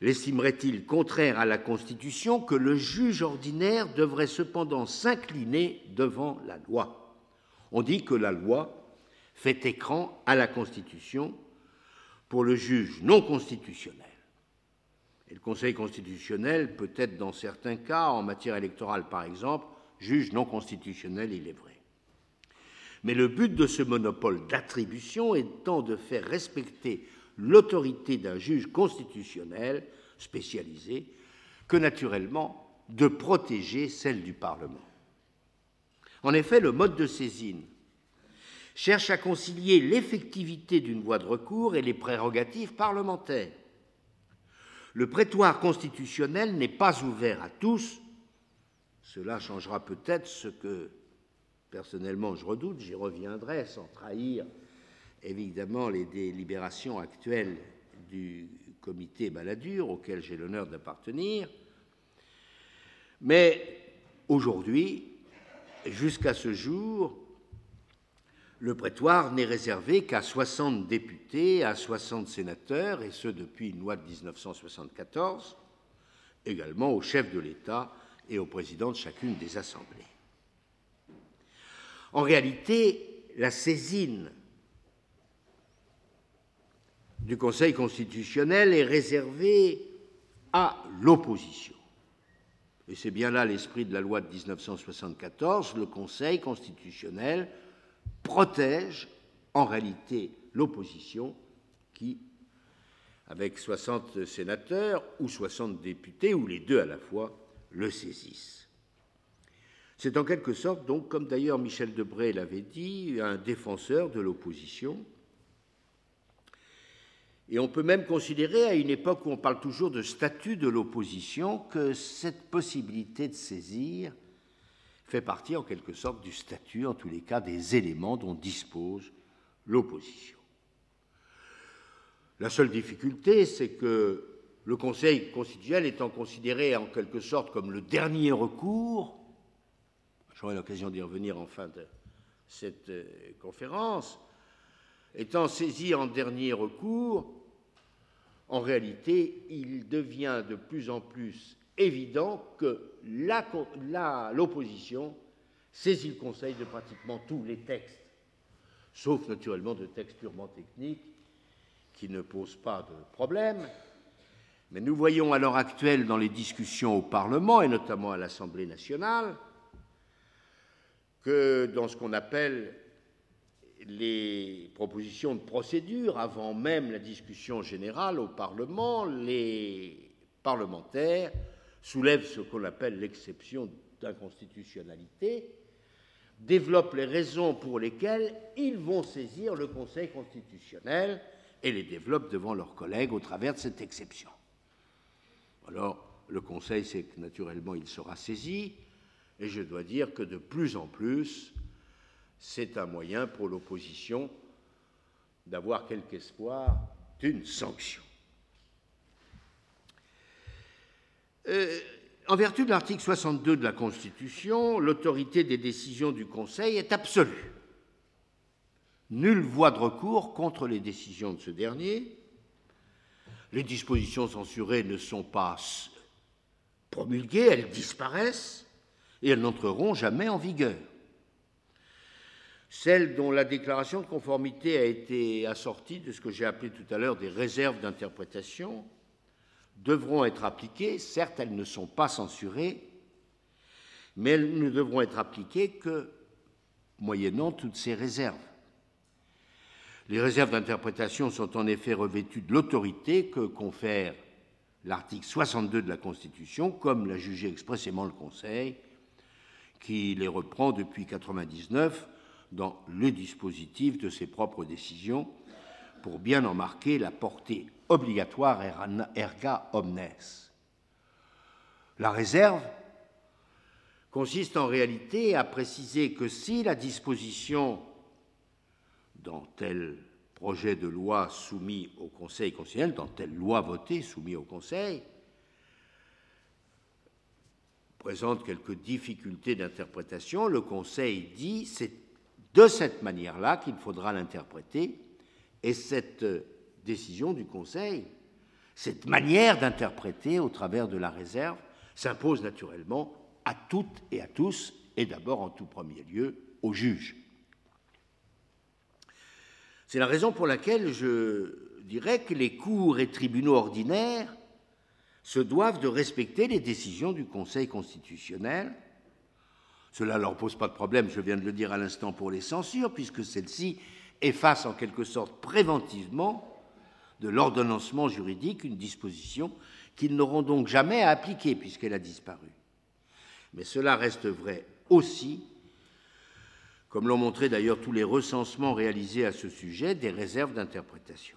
l'estimerait-il contraire à la Constitution que le juge ordinaire devrait cependant s'incliner devant la loi? On dit que la loi fait écran à la Constitution pour le juge non constitutionnel. Et le Conseil constitutionnel peut être, dans certains cas, en matière électorale par exemple, juge non constitutionnel, il est vrai. Mais le but de ce monopole d'attribution étant de faire respecter l'autorité d'un juge constitutionnel spécialisé que naturellement de protéger celle du Parlement. En effet, le mode de saisine cherche à concilier l'effectivité d'une voie de recours et les prérogatives parlementaires. Le prétoire constitutionnel n'est pas ouvert à tous. Cela changera peut-être ce que personnellement je redoute, j'y reviendrai sans trahir évidemment les délibérations actuelles du comité Balladur auquel j'ai l'honneur d'appartenir. Mais aujourd'hui, jusqu'à ce jour, le prétoire n'est réservé qu'à 60 députés, à 60 sénateurs, et ce depuis une loi de 1974, également au chef de l'État et au président de chacune des assemblées. En réalité, la saisine du Conseil constitutionnel est réservé à l'opposition. Et c'est bien là l'esprit de la loi de 1974. Le Conseil constitutionnel protège en réalité l'opposition qui, avec 60 sénateurs ou 60 députés, ou les deux à la fois, le saisissent. C'est en quelque sorte, donc, comme d'ailleurs Michel Debré l'avait dit, un défenseur de l'opposition et on peut même considérer, à une époque où on parle toujours de statut de l'opposition, que cette possibilité de saisir fait partie en quelque sorte du statut, en tous les cas des éléments dont dispose l'opposition. La seule difficulté, c'est que le Conseil constitutionnel étant considéré en quelque sorte comme le dernier recours, j'aurai l'occasion d'y revenir en fin de cette euh, conférence, étant saisi en dernier recours, en réalité, il devient de plus en plus évident que l'opposition saisit le Conseil de pratiquement tous les textes, sauf naturellement de textes purement techniques qui ne posent pas de problème. Mais nous voyons à l'heure actuelle dans les discussions au Parlement, et notamment à l'Assemblée nationale, que dans ce qu'on appelle les propositions de procédure avant même la discussion générale au Parlement, les parlementaires soulèvent ce qu'on appelle l'exception d'inconstitutionnalité, développent les raisons pour lesquelles ils vont saisir le Conseil constitutionnel et les développent devant leurs collègues au travers de cette exception. Alors, le Conseil sait que naturellement il sera saisi, et je dois dire que de plus en plus, c'est un moyen pour l'opposition d'avoir quelque espoir d'une sanction. Euh, en vertu de l'article 62 de la Constitution, l'autorité des décisions du Conseil est absolue. Nulle voie de recours contre les décisions de ce dernier. Les dispositions censurées ne sont pas promulguées, elles disparaissent et elles n'entreront jamais en vigueur. Celles dont la déclaration de conformité a été assortie de ce que j'ai appelé tout à l'heure des réserves d'interprétation devront être appliquées. Certes, elles ne sont pas censurées, mais elles ne devront être appliquées que moyennant toutes ces réserves. Les réserves d'interprétation sont en effet revêtues de l'autorité que confère l'article 62 de la Constitution, comme l'a jugé expressément le Conseil, qui les reprend depuis 1999 dans le dispositif de ses propres décisions pour bien en marquer la portée obligatoire erga omnes. La réserve consiste en réalité à préciser que si la disposition dans tel projet de loi soumis au Conseil constitutionnel, dans telle loi votée soumise au Conseil, présente quelques difficultés d'interprétation, le Conseil dit c'est de cette manière-là qu'il faudra l'interpréter, et cette décision du Conseil Cette manière d'interpréter au travers de la réserve s'impose naturellement à toutes et à tous, et d'abord en tout premier lieu aux juges. C'est la raison pour laquelle je dirais que les cours et tribunaux ordinaires se doivent de respecter les décisions du Conseil constitutionnel. Cela ne leur pose pas de problème, je viens de le dire à l'instant, pour les censures, puisque celles-ci effacent en quelque sorte préventivement de l'ordonnancement juridique une disposition qu'ils n'auront donc jamais à appliquer puisqu'elle a disparu. Mais cela reste vrai aussi comme l'ont montré d'ailleurs tous les recensements réalisés à ce sujet, des réserves d'interprétation.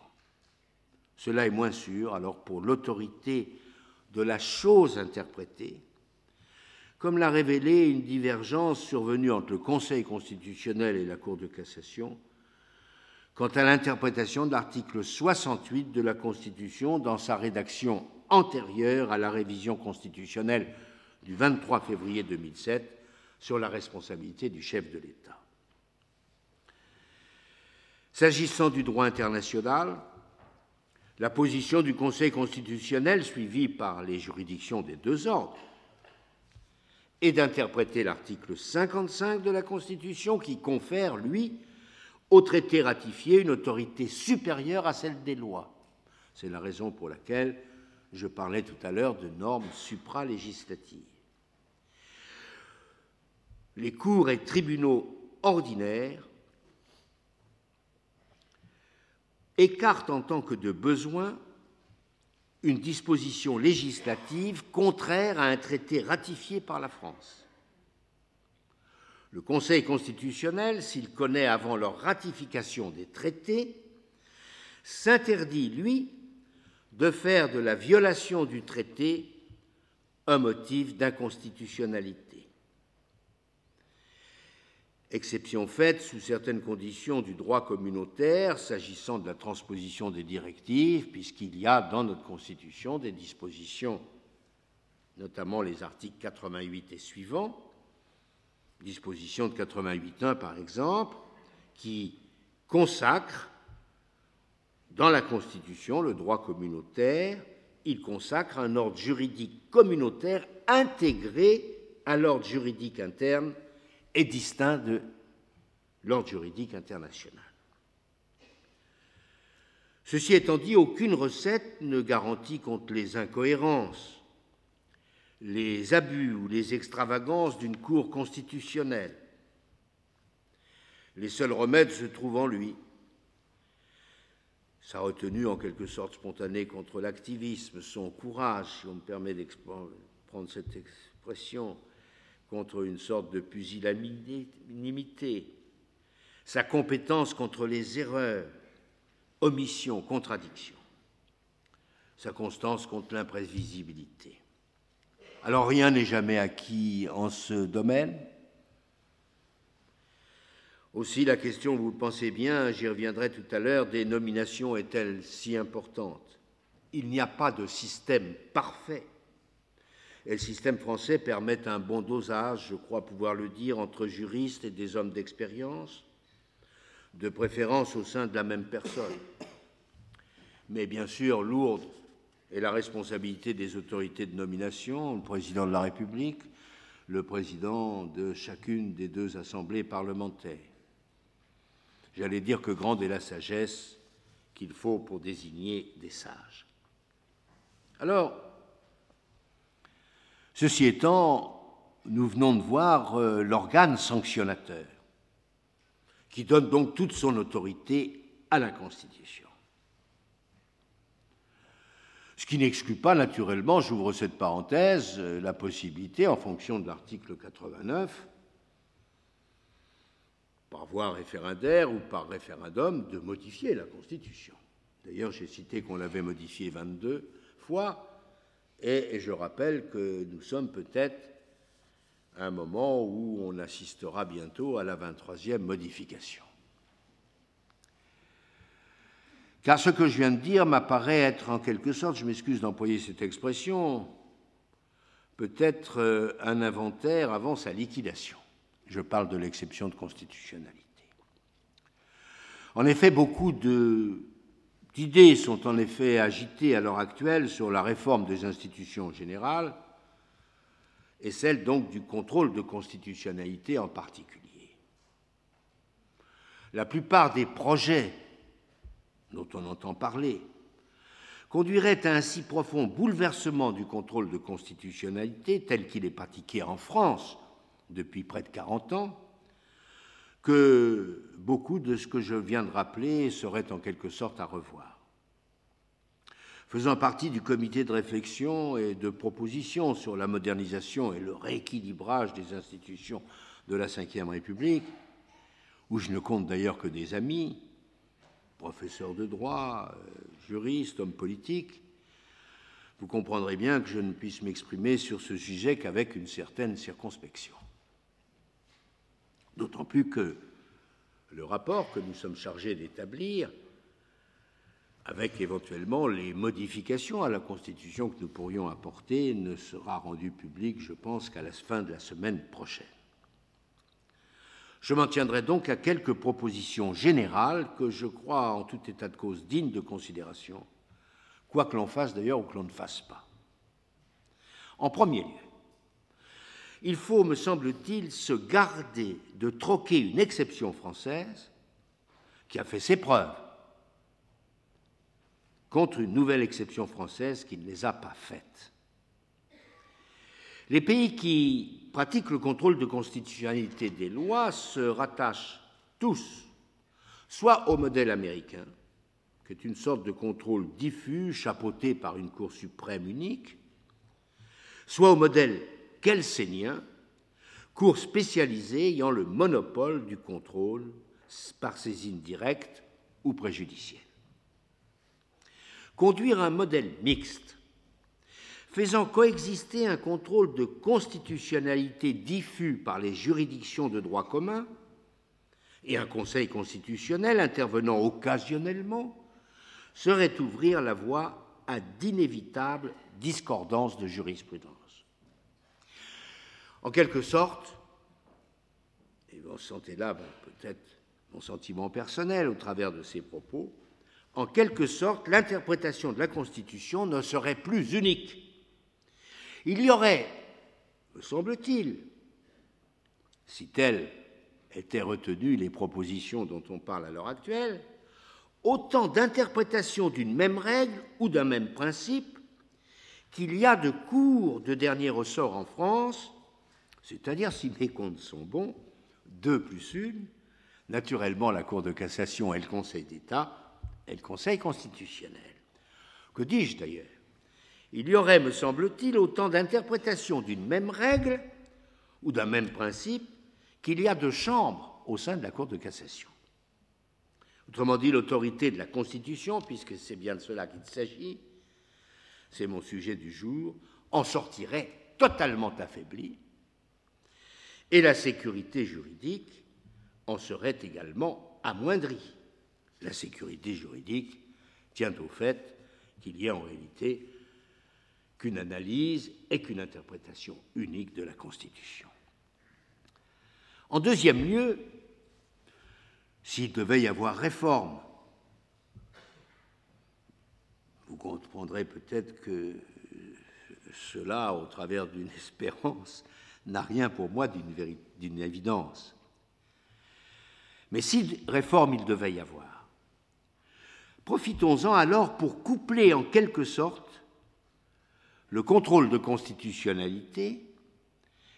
Cela est moins sûr alors pour l'autorité de la chose interprétée, comme l'a révélé une divergence survenue entre le Conseil constitutionnel et la Cour de cassation quant à l'interprétation de l'article 68 de la Constitution dans sa rédaction antérieure à la révision constitutionnelle du 23 février 2007 sur la responsabilité du chef de l'État. S'agissant du droit international, la position du Conseil constitutionnel, suivie par les juridictions des deux ordres, est d'interpréter l'article 55 de la Constitution qui confère, lui, au traité ratifié une autorité supérieure à celle des lois. C'est la raison pour laquelle je parlais tout à l'heure de normes supralégislatives. Les cours et tribunaux ordinaires écarte en tant que de besoin une disposition législative contraire à un traité ratifié par la France. Le Conseil constitutionnel, s'il connaît avant leur ratification des traités, s'interdit, lui, de faire de la violation du traité un motif d'inconstitutionnalité exception faite sous certaines conditions du droit communautaire s'agissant de la transposition des directives, puisqu'il y a dans notre Constitution des dispositions, notamment les articles 88 et suivants, disposition de 88.1 par exemple, qui consacrent dans la Constitution le droit communautaire, il consacre un ordre juridique communautaire intégré à l'ordre juridique interne est distinct de l'ordre juridique international. Ceci étant dit, aucune recette ne garantit contre les incohérences, les abus ou les extravagances d'une Cour constitutionnelle. Les seuls remèdes se trouvent en lui. Sa retenue en quelque sorte spontanée contre l'activisme, son courage, si on me permet de cette expression, contre une sorte de pusillanimité, sa compétence contre les erreurs, omissions, contradictions, sa constance contre l'imprévisibilité. Alors rien n'est jamais acquis en ce domaine. Aussi la question, vous le pensez bien, j'y reviendrai tout à l'heure, des nominations est-elle si importante? Il n'y a pas de système parfait et le système français permet un bon dosage, je crois pouvoir le dire, entre juristes et des hommes d'expérience, de préférence au sein de la même personne. Mais bien sûr, lourde est la responsabilité des autorités de nomination, le président de la République, le président de chacune des deux assemblées parlementaires. J'allais dire que grande est la sagesse qu'il faut pour désigner des sages. Alors, Ceci étant, nous venons de voir euh, l'organe sanctionnateur, qui donne donc toute son autorité à la Constitution. Ce qui n'exclut pas naturellement, j'ouvre cette parenthèse, euh, la possibilité, en fonction de l'article 89, par voie référendaire ou par référendum, de modifier la Constitution. D'ailleurs, j'ai cité qu'on l'avait modifiée 22 fois, et je rappelle que nous sommes peut-être à un moment où on assistera bientôt à la 23e modification. Car ce que je viens de dire m'apparaît être en quelque sorte, je m'excuse d'employer cette expression, peut-être euh, un inventaire avant sa liquidation. Je parle de l'exception de constitutionnalité. En effet, beaucoup de d'idées sont en effet agitées à l'heure actuelle sur la réforme des institutions générales et celle donc du contrôle de constitutionnalité en particulier. La plupart des projets dont on entend parler conduiraient à un si profond bouleversement du contrôle de constitutionnalité tel qu'il est pratiqué en France depuis près de 40 ans que beaucoup de ce que je viens de rappeler serait en quelque sorte à revoir. Faisant partie du comité de réflexion et de proposition sur la modernisation et le rééquilibrage des institutions de la Ve République, où je ne compte d'ailleurs que des amis, professeurs de droit, euh, juristes, hommes politiques, vous comprendrez bien que je ne puisse m'exprimer sur ce sujet qu'avec une certaine circonspection. D'autant plus que le rapport que nous sommes chargés d'établir, avec éventuellement les modifications à la Constitution que nous pourrions apporter, ne sera rendu public, je pense, qu'à la fin de la semaine prochaine. Je m'en tiendrai donc à quelques propositions générales que je crois en tout état de cause dignes de considération, quoi que l'on fasse d'ailleurs ou que l'on ne fasse pas. En premier lieu, il faut, me semble-t-il, se garder de troquer une exception française qui a fait ses preuves contre une nouvelle exception française qui ne les a pas faites. Les pays qui pratiquent le contrôle de constitutionnalité des lois se rattachent tous soit au modèle américain, qui est une sorte de contrôle diffus chapeauté par une Cour suprême unique, soit au modèle kelsénien, Cour spécialisée ayant le monopole du contrôle par saisine directe ou préjudicielle. Conduire un modèle mixte faisant coexister un contrôle de constitutionnalité diffus par les juridictions de droit commun et un conseil constitutionnel intervenant occasionnellement, serait ouvrir la voie à d'inévitables discordances de jurisprudence. En quelque sorte, et vous sentez là peut-être mon sentiment personnel au travers de ces propos, en quelque sorte, l'interprétation de la Constitution ne serait plus unique. Il y aurait, me semble-t-il, si telles étaient retenues les propositions dont on parle à l'heure actuelle, autant d'interprétations d'une même règle ou d'un même principe qu'il y a de cours de dernier ressort en France, c'est-à-dire, si mes comptes sont bons, deux plus une, naturellement la Cour de cassation et le Conseil d'État et le Conseil constitutionnel. Que dis-je d'ailleurs? Il y aurait, me semble-t-il, autant d'interprétations d'une même règle ou d'un même principe qu'il y a de chambres au sein de la Cour de cassation. Autrement dit, l'autorité de la Constitution, puisque c'est bien de cela qu'il s'agit, c'est mon sujet du jour, en sortirait totalement affaiblie, et la sécurité juridique en serait également amoindrie. La sécurité juridique tient au fait qu'il y a en réalité qu'une analyse et qu'une interprétation unique de la Constitution. En deuxième lieu, s'il devait y avoir réforme, vous comprendrez peut-être que cela, au travers d'une espérance, n'a rien pour moi d'une évidence. Mais si réforme il devait y avoir, profitons-en alors pour coupler en quelque sorte le contrôle de constitutionnalité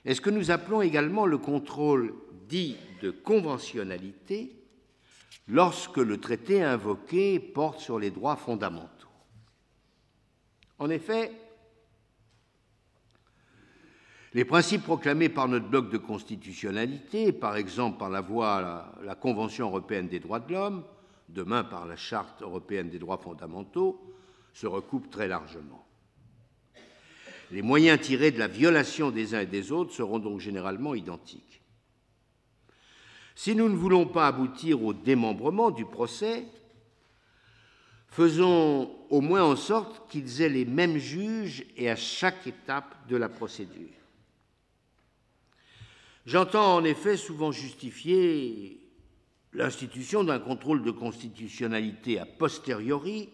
est ce que nous appelons également le contrôle dit de conventionnalité lorsque le traité invoqué porte sur les droits fondamentaux. En effet, les principes proclamés par notre bloc de constitutionnalité, par exemple par la voie Convention européenne des droits de l'homme, demain par la Charte européenne des droits fondamentaux, se recoupent très largement. Les moyens tirés de la violation des uns et des autres seront donc généralement identiques. Si nous ne voulons pas aboutir au démembrement du procès, faisons au moins en sorte qu'ils aient les mêmes juges et à chaque étape de la procédure. J'entends en effet souvent justifier l'institution d'un contrôle de constitutionnalité a posteriori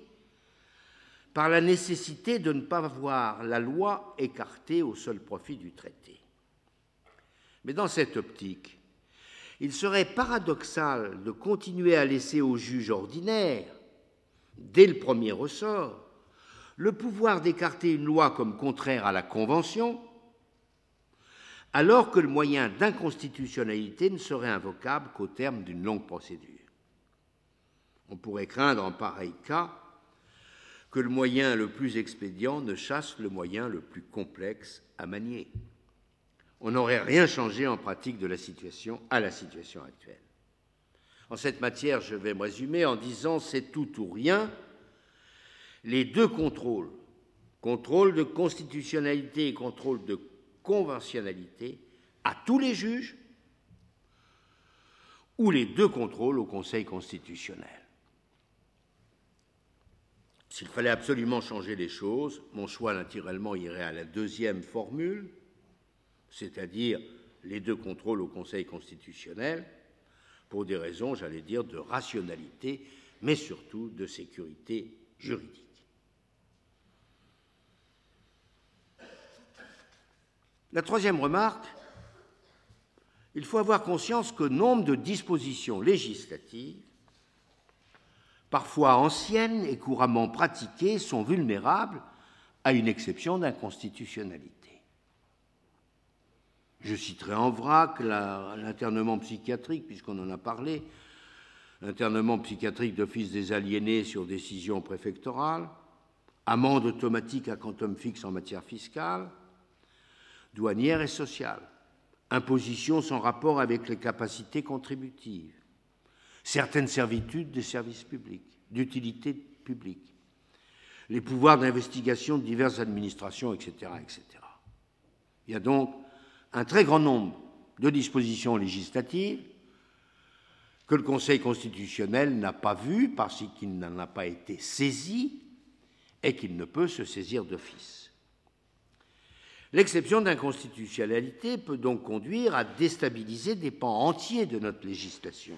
par la nécessité de ne pas voir la loi écartée au seul profit du traité. Mais dans cette optique, il serait paradoxal de continuer à laisser aux juges ordinaires, dès le premier ressort, le pouvoir d'écarter une loi comme contraire à la Convention, alors que le moyen d'inconstitutionnalité ne serait invocable qu'au terme d'une longue procédure. On pourrait craindre en pareil cas que le moyen le plus expédient ne chasse le moyen le plus complexe à manier. On n'aurait rien changé en pratique de la situation à la situation actuelle. En cette matière, je vais me résumer en disant c'est tout ou rien. Les deux contrôles, contrôle de constitutionnalité et contrôle de conventionnalité, à tous les juges, ou les deux contrôles au Conseil constitutionnel. S'il fallait absolument changer les choses, mon choix naturellement irait à la deuxième formule, c'est-à-dire les deux contrôles au Conseil constitutionnel, pour des raisons, j'allais dire, de rationalité, mais surtout de sécurité juridique. La troisième remarque, il faut avoir conscience que nombre de dispositions législatives parfois anciennes et couramment pratiquées, sont vulnérables à une exception d'inconstitutionnalité. Je citerai en vrac l'internement psychiatrique, puisqu'on en a parlé, l'internement psychiatrique d'office des aliénés sur décision préfectorale, amende automatique à quantum fixe en matière fiscale, douanière et sociale, imposition sans rapport avec les capacités contributives, certaines servitudes des services publics, d'utilité publique, les pouvoirs d'investigation de diverses administrations, etc., etc. Il y a donc un très grand nombre de dispositions législatives que le Conseil constitutionnel n'a pas vues parce qu'il n'en a pas été saisi et qu'il ne peut se saisir d'office. L'exception d'inconstitutionnalité peut donc conduire à déstabiliser des pans entiers de notre législation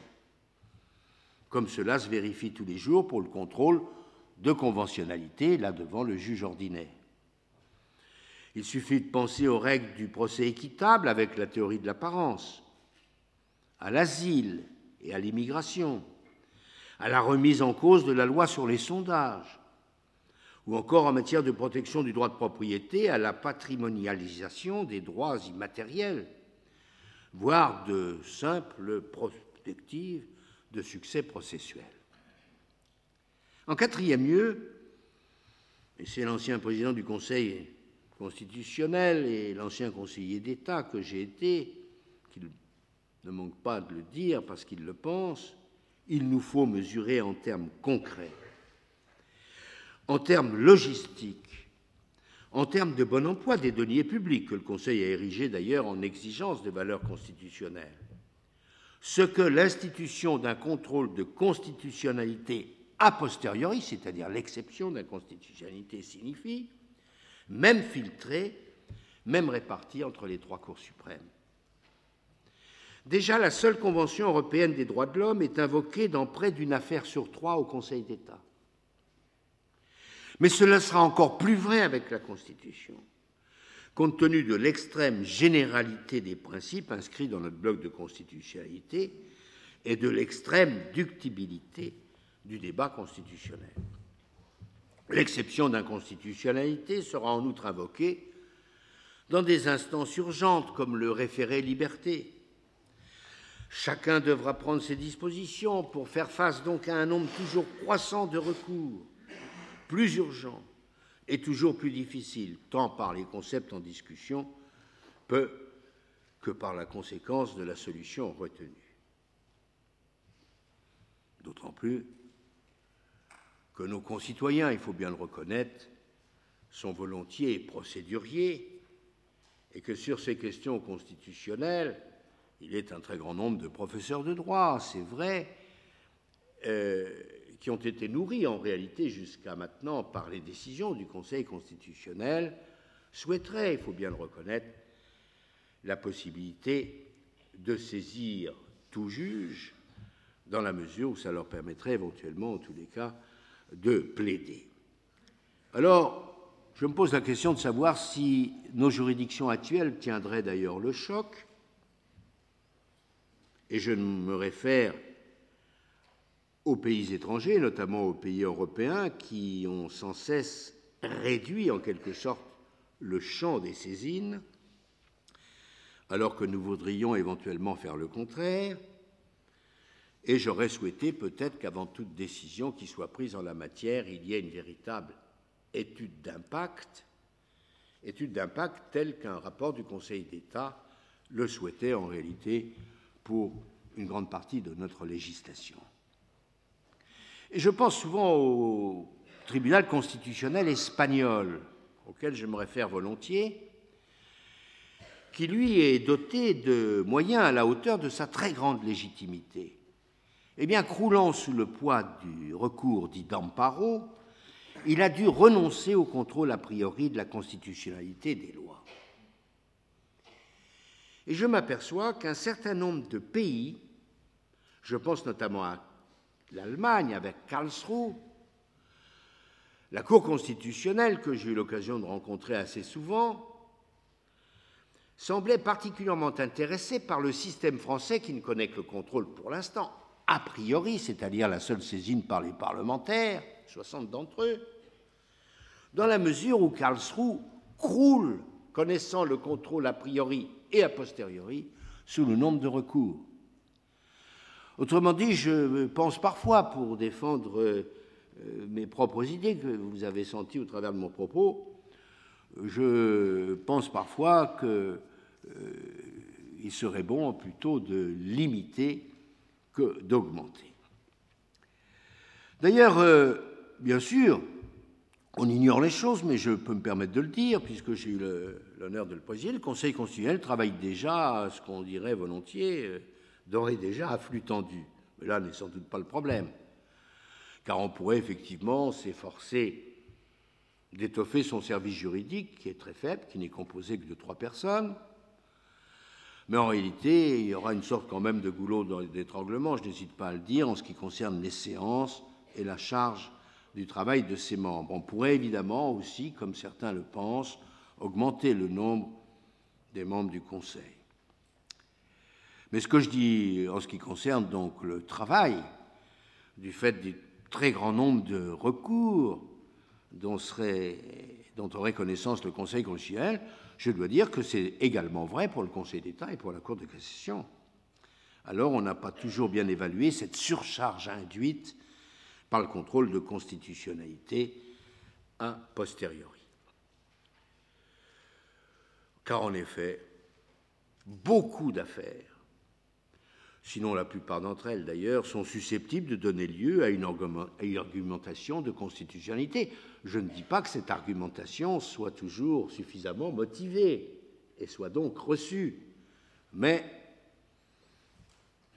comme cela se vérifie tous les jours pour le contrôle de conventionnalité, là devant le juge ordinaire. Il suffit de penser aux règles du procès équitable avec la théorie de l'apparence, à l'asile et à l'immigration, à la remise en cause de la loi sur les sondages, ou encore en matière de protection du droit de propriété, à la patrimonialisation des droits immatériels, voire de simples prospectives de succès processuel. En quatrième lieu, et c'est l'ancien président du Conseil constitutionnel et l'ancien conseiller d'État que j'ai été, qui ne manque pas de le dire parce qu'il le pense, il nous faut mesurer en termes concrets, en termes logistiques, en termes de bon emploi des deniers publics, que le Conseil a érigé d'ailleurs en exigence de valeurs constitutionnelles, ce que l'institution d'un contrôle de constitutionnalité a posteriori, c'est-à-dire l'exception d'inconstitutionnalité, signifie, même filtré, même réparti entre les trois cours suprêmes. Déjà, la seule Convention européenne des droits de l'homme est invoquée dans près d'une affaire sur trois au Conseil d'État. Mais cela sera encore plus vrai avec la Constitution compte tenu de l'extrême généralité des principes inscrits dans notre bloc de constitutionnalité et de l'extrême ductibilité du débat constitutionnel. L'exception d'inconstitutionnalité sera en outre invoquée dans des instances urgentes comme le référé liberté. Chacun devra prendre ses dispositions pour faire face donc à un nombre toujours croissant de recours, plus urgents, est toujours plus difficile, tant par les concepts en discussion peu que par la conséquence de la solution retenue. D'autant plus que nos concitoyens, il faut bien le reconnaître, sont volontiers procéduriers et que sur ces questions constitutionnelles, il est un très grand nombre de professeurs de droit, c'est vrai, euh, qui ont été nourris en réalité jusqu'à maintenant par les décisions du Conseil constitutionnel, souhaiteraient, il faut bien le reconnaître, la possibilité de saisir tout juge dans la mesure où ça leur permettrait éventuellement, en tous les cas, de plaider. Alors, je me pose la question de savoir si nos juridictions actuelles tiendraient d'ailleurs le choc, et je me réfère aux pays étrangers, notamment aux pays européens, qui ont sans cesse réduit en quelque sorte le champ des saisines, alors que nous voudrions éventuellement faire le contraire. Et j'aurais souhaité peut-être qu'avant toute décision qui soit prise en la matière, il y ait une véritable étude d'impact, étude d'impact telle qu'un rapport du Conseil d'État le souhaitait en réalité pour une grande partie de notre législation. Je pense souvent au tribunal constitutionnel espagnol, auquel je me réfère volontiers, qui lui est doté de moyens à la hauteur de sa très grande légitimité. Eh bien, croulant sous le poids du recours dit d'amparo, il a dû renoncer au contrôle a priori de la constitutionnalité des lois. Et je m'aperçois qu'un certain nombre de pays, je pense notamment à l'Allemagne avec Karlsruhe, la Cour constitutionnelle que j'ai eu l'occasion de rencontrer assez souvent, semblait particulièrement intéressée par le système français qui ne connaît que le contrôle pour l'instant, a priori, c'est-à-dire la seule saisine par les parlementaires, 60 d'entre eux, dans la mesure où Karlsruhe croule, connaissant le contrôle a priori et a posteriori, sous le nombre de recours. Autrement dit, je pense parfois, pour défendre euh, mes propres idées que vous avez senties au travers de mon propos, je pense parfois qu'il euh, serait bon plutôt de limiter que d'augmenter. D'ailleurs, euh, bien sûr, on ignore les choses, mais je peux me permettre de le dire, puisque j'ai eu l'honneur de le présider. Le Conseil constitutionnel travaille déjà, ce qu'on dirait volontiers, euh, d'ores et déjà à flux tendu. Mais là n'est sans doute pas le problème, car on pourrait effectivement s'efforcer d'étoffer son service juridique, qui est très faible, qui n'est composé que de trois personnes. Mais en réalité, il y aura une sorte quand même de goulot d'étranglement, je n'hésite pas à le dire, en ce qui concerne les séances et la charge du travail de ses membres. On pourrait évidemment aussi, comme certains le pensent, augmenter le nombre des membres du Conseil. Mais ce que je dis en ce qui concerne donc le travail, du fait du très grand nombre de recours dont, serait, dont aurait connaissance le Conseil constitutionnel, je dois dire que c'est également vrai pour le Conseil d'État et pour la Cour de cassation. Alors on n'a pas toujours bien évalué cette surcharge induite par le contrôle de constitutionnalité a posteriori. Car en effet, beaucoup d'affaires, sinon la plupart d'entre elles d'ailleurs, sont susceptibles de donner lieu à une argumentation de constitutionnalité. Je ne dis pas que cette argumentation soit toujours suffisamment motivée et soit donc reçue, mais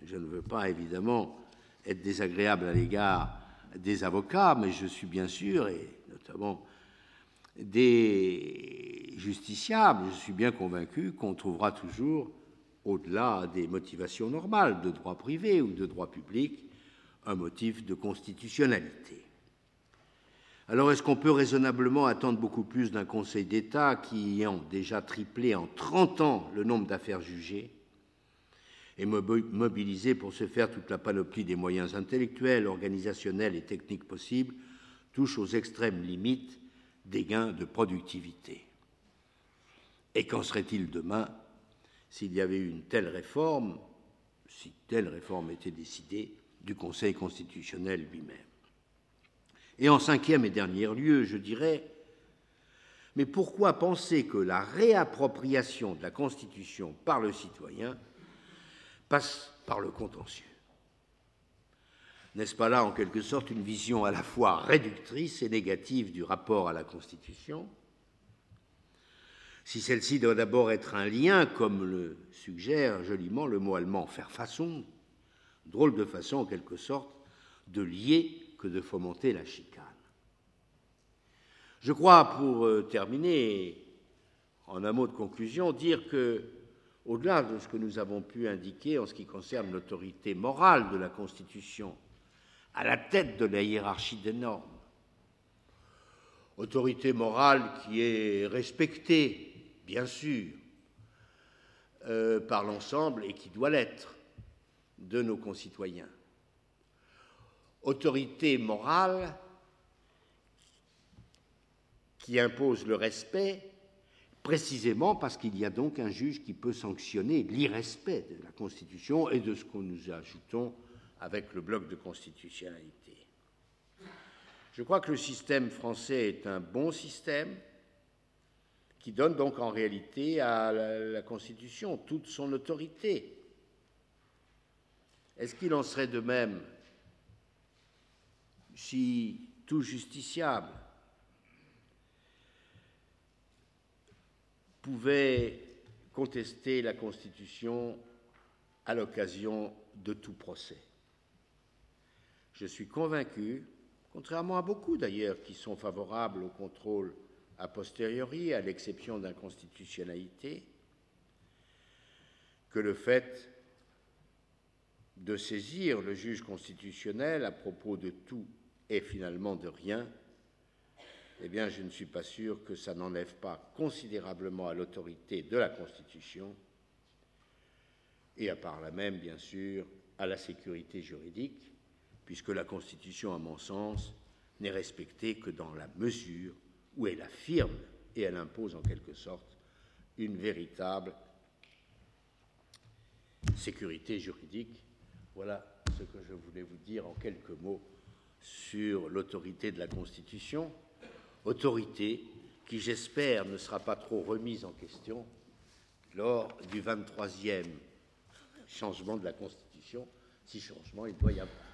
je ne veux pas évidemment être désagréable à l'égard des avocats, mais je suis bien sûr, et notamment des justiciables, je suis bien convaincu qu'on trouvera toujours, au-delà des motivations normales de droit privé ou de droit public, un motif de constitutionnalité. Alors est-ce qu'on peut raisonnablement attendre beaucoup plus d'un Conseil d'État qui, ayant déjà triplé en 30 ans le nombre d'affaires jugées, et mobiliser pour ce faire toute la panoplie des moyens intellectuels, organisationnels et techniques possibles, touche aux extrêmes limites des gains de productivité? Et qu'en serait-il demain s'il y avait eu une telle réforme, si telle réforme était décidée du Conseil constitutionnel lui-même Et en cinquième et dernier lieu, je dirais, mais pourquoi penser que la réappropriation de la Constitution par le citoyen passe par le contentieux? N'est-ce pas là, en quelque sorte, une vision à la fois réductrice et négative du rapport à la Constitution? Si celle-ci doit d'abord être un lien, comme le suggère joliment le mot allemand faire façon, drôle de façon, en quelque sorte, de lier que de fomenter la chicane. Je crois, pour euh, terminer, en un mot de conclusion, dire que au-delà de ce que nous avons pu indiquer en ce qui concerne l'autorité morale de la Constitution, à la tête de la hiérarchie des normes, autorité morale qui est respectée, bien sûr, euh, par l'ensemble et qui doit l'être de nos concitoyens. Autorité morale qui impose le respect précisément parce qu'il y a donc un juge qui peut sanctionner l'irrespect de la Constitution et de ce que nous ajoutons avec le bloc de constitutionnalité. Je crois que le système français est un bon système qui donne donc en réalité à la, Constitution toute son autorité. Est-ce qu'il en serait de même si tout justiciable pouvait contester la Constitution à l'occasion de tout procès? Je suis convaincu, contrairement à beaucoup d'ailleurs qui sont favorables au contrôle a posteriori, à l'exception d'inconstitutionnalité, que le fait de saisir le juge constitutionnel à propos de tout et finalement de rien, eh bien, je ne suis pas sûr que ça n'enlève pas considérablement à l'autorité de la Constitution et à part là même, bien sûr, à la sécurité juridique, puisque la Constitution, à mon sens, n'est respectée que dans la mesure où elle affirme et elle impose en quelque sorte une véritable sécurité juridique. Voilà ce que je voulais vous dire en quelques mots sur l'autorité de la Constitution, autorité qui, j'espère, ne sera pas trop remise en question lors du 23e changement de la Constitution, si changement il doit y avoir.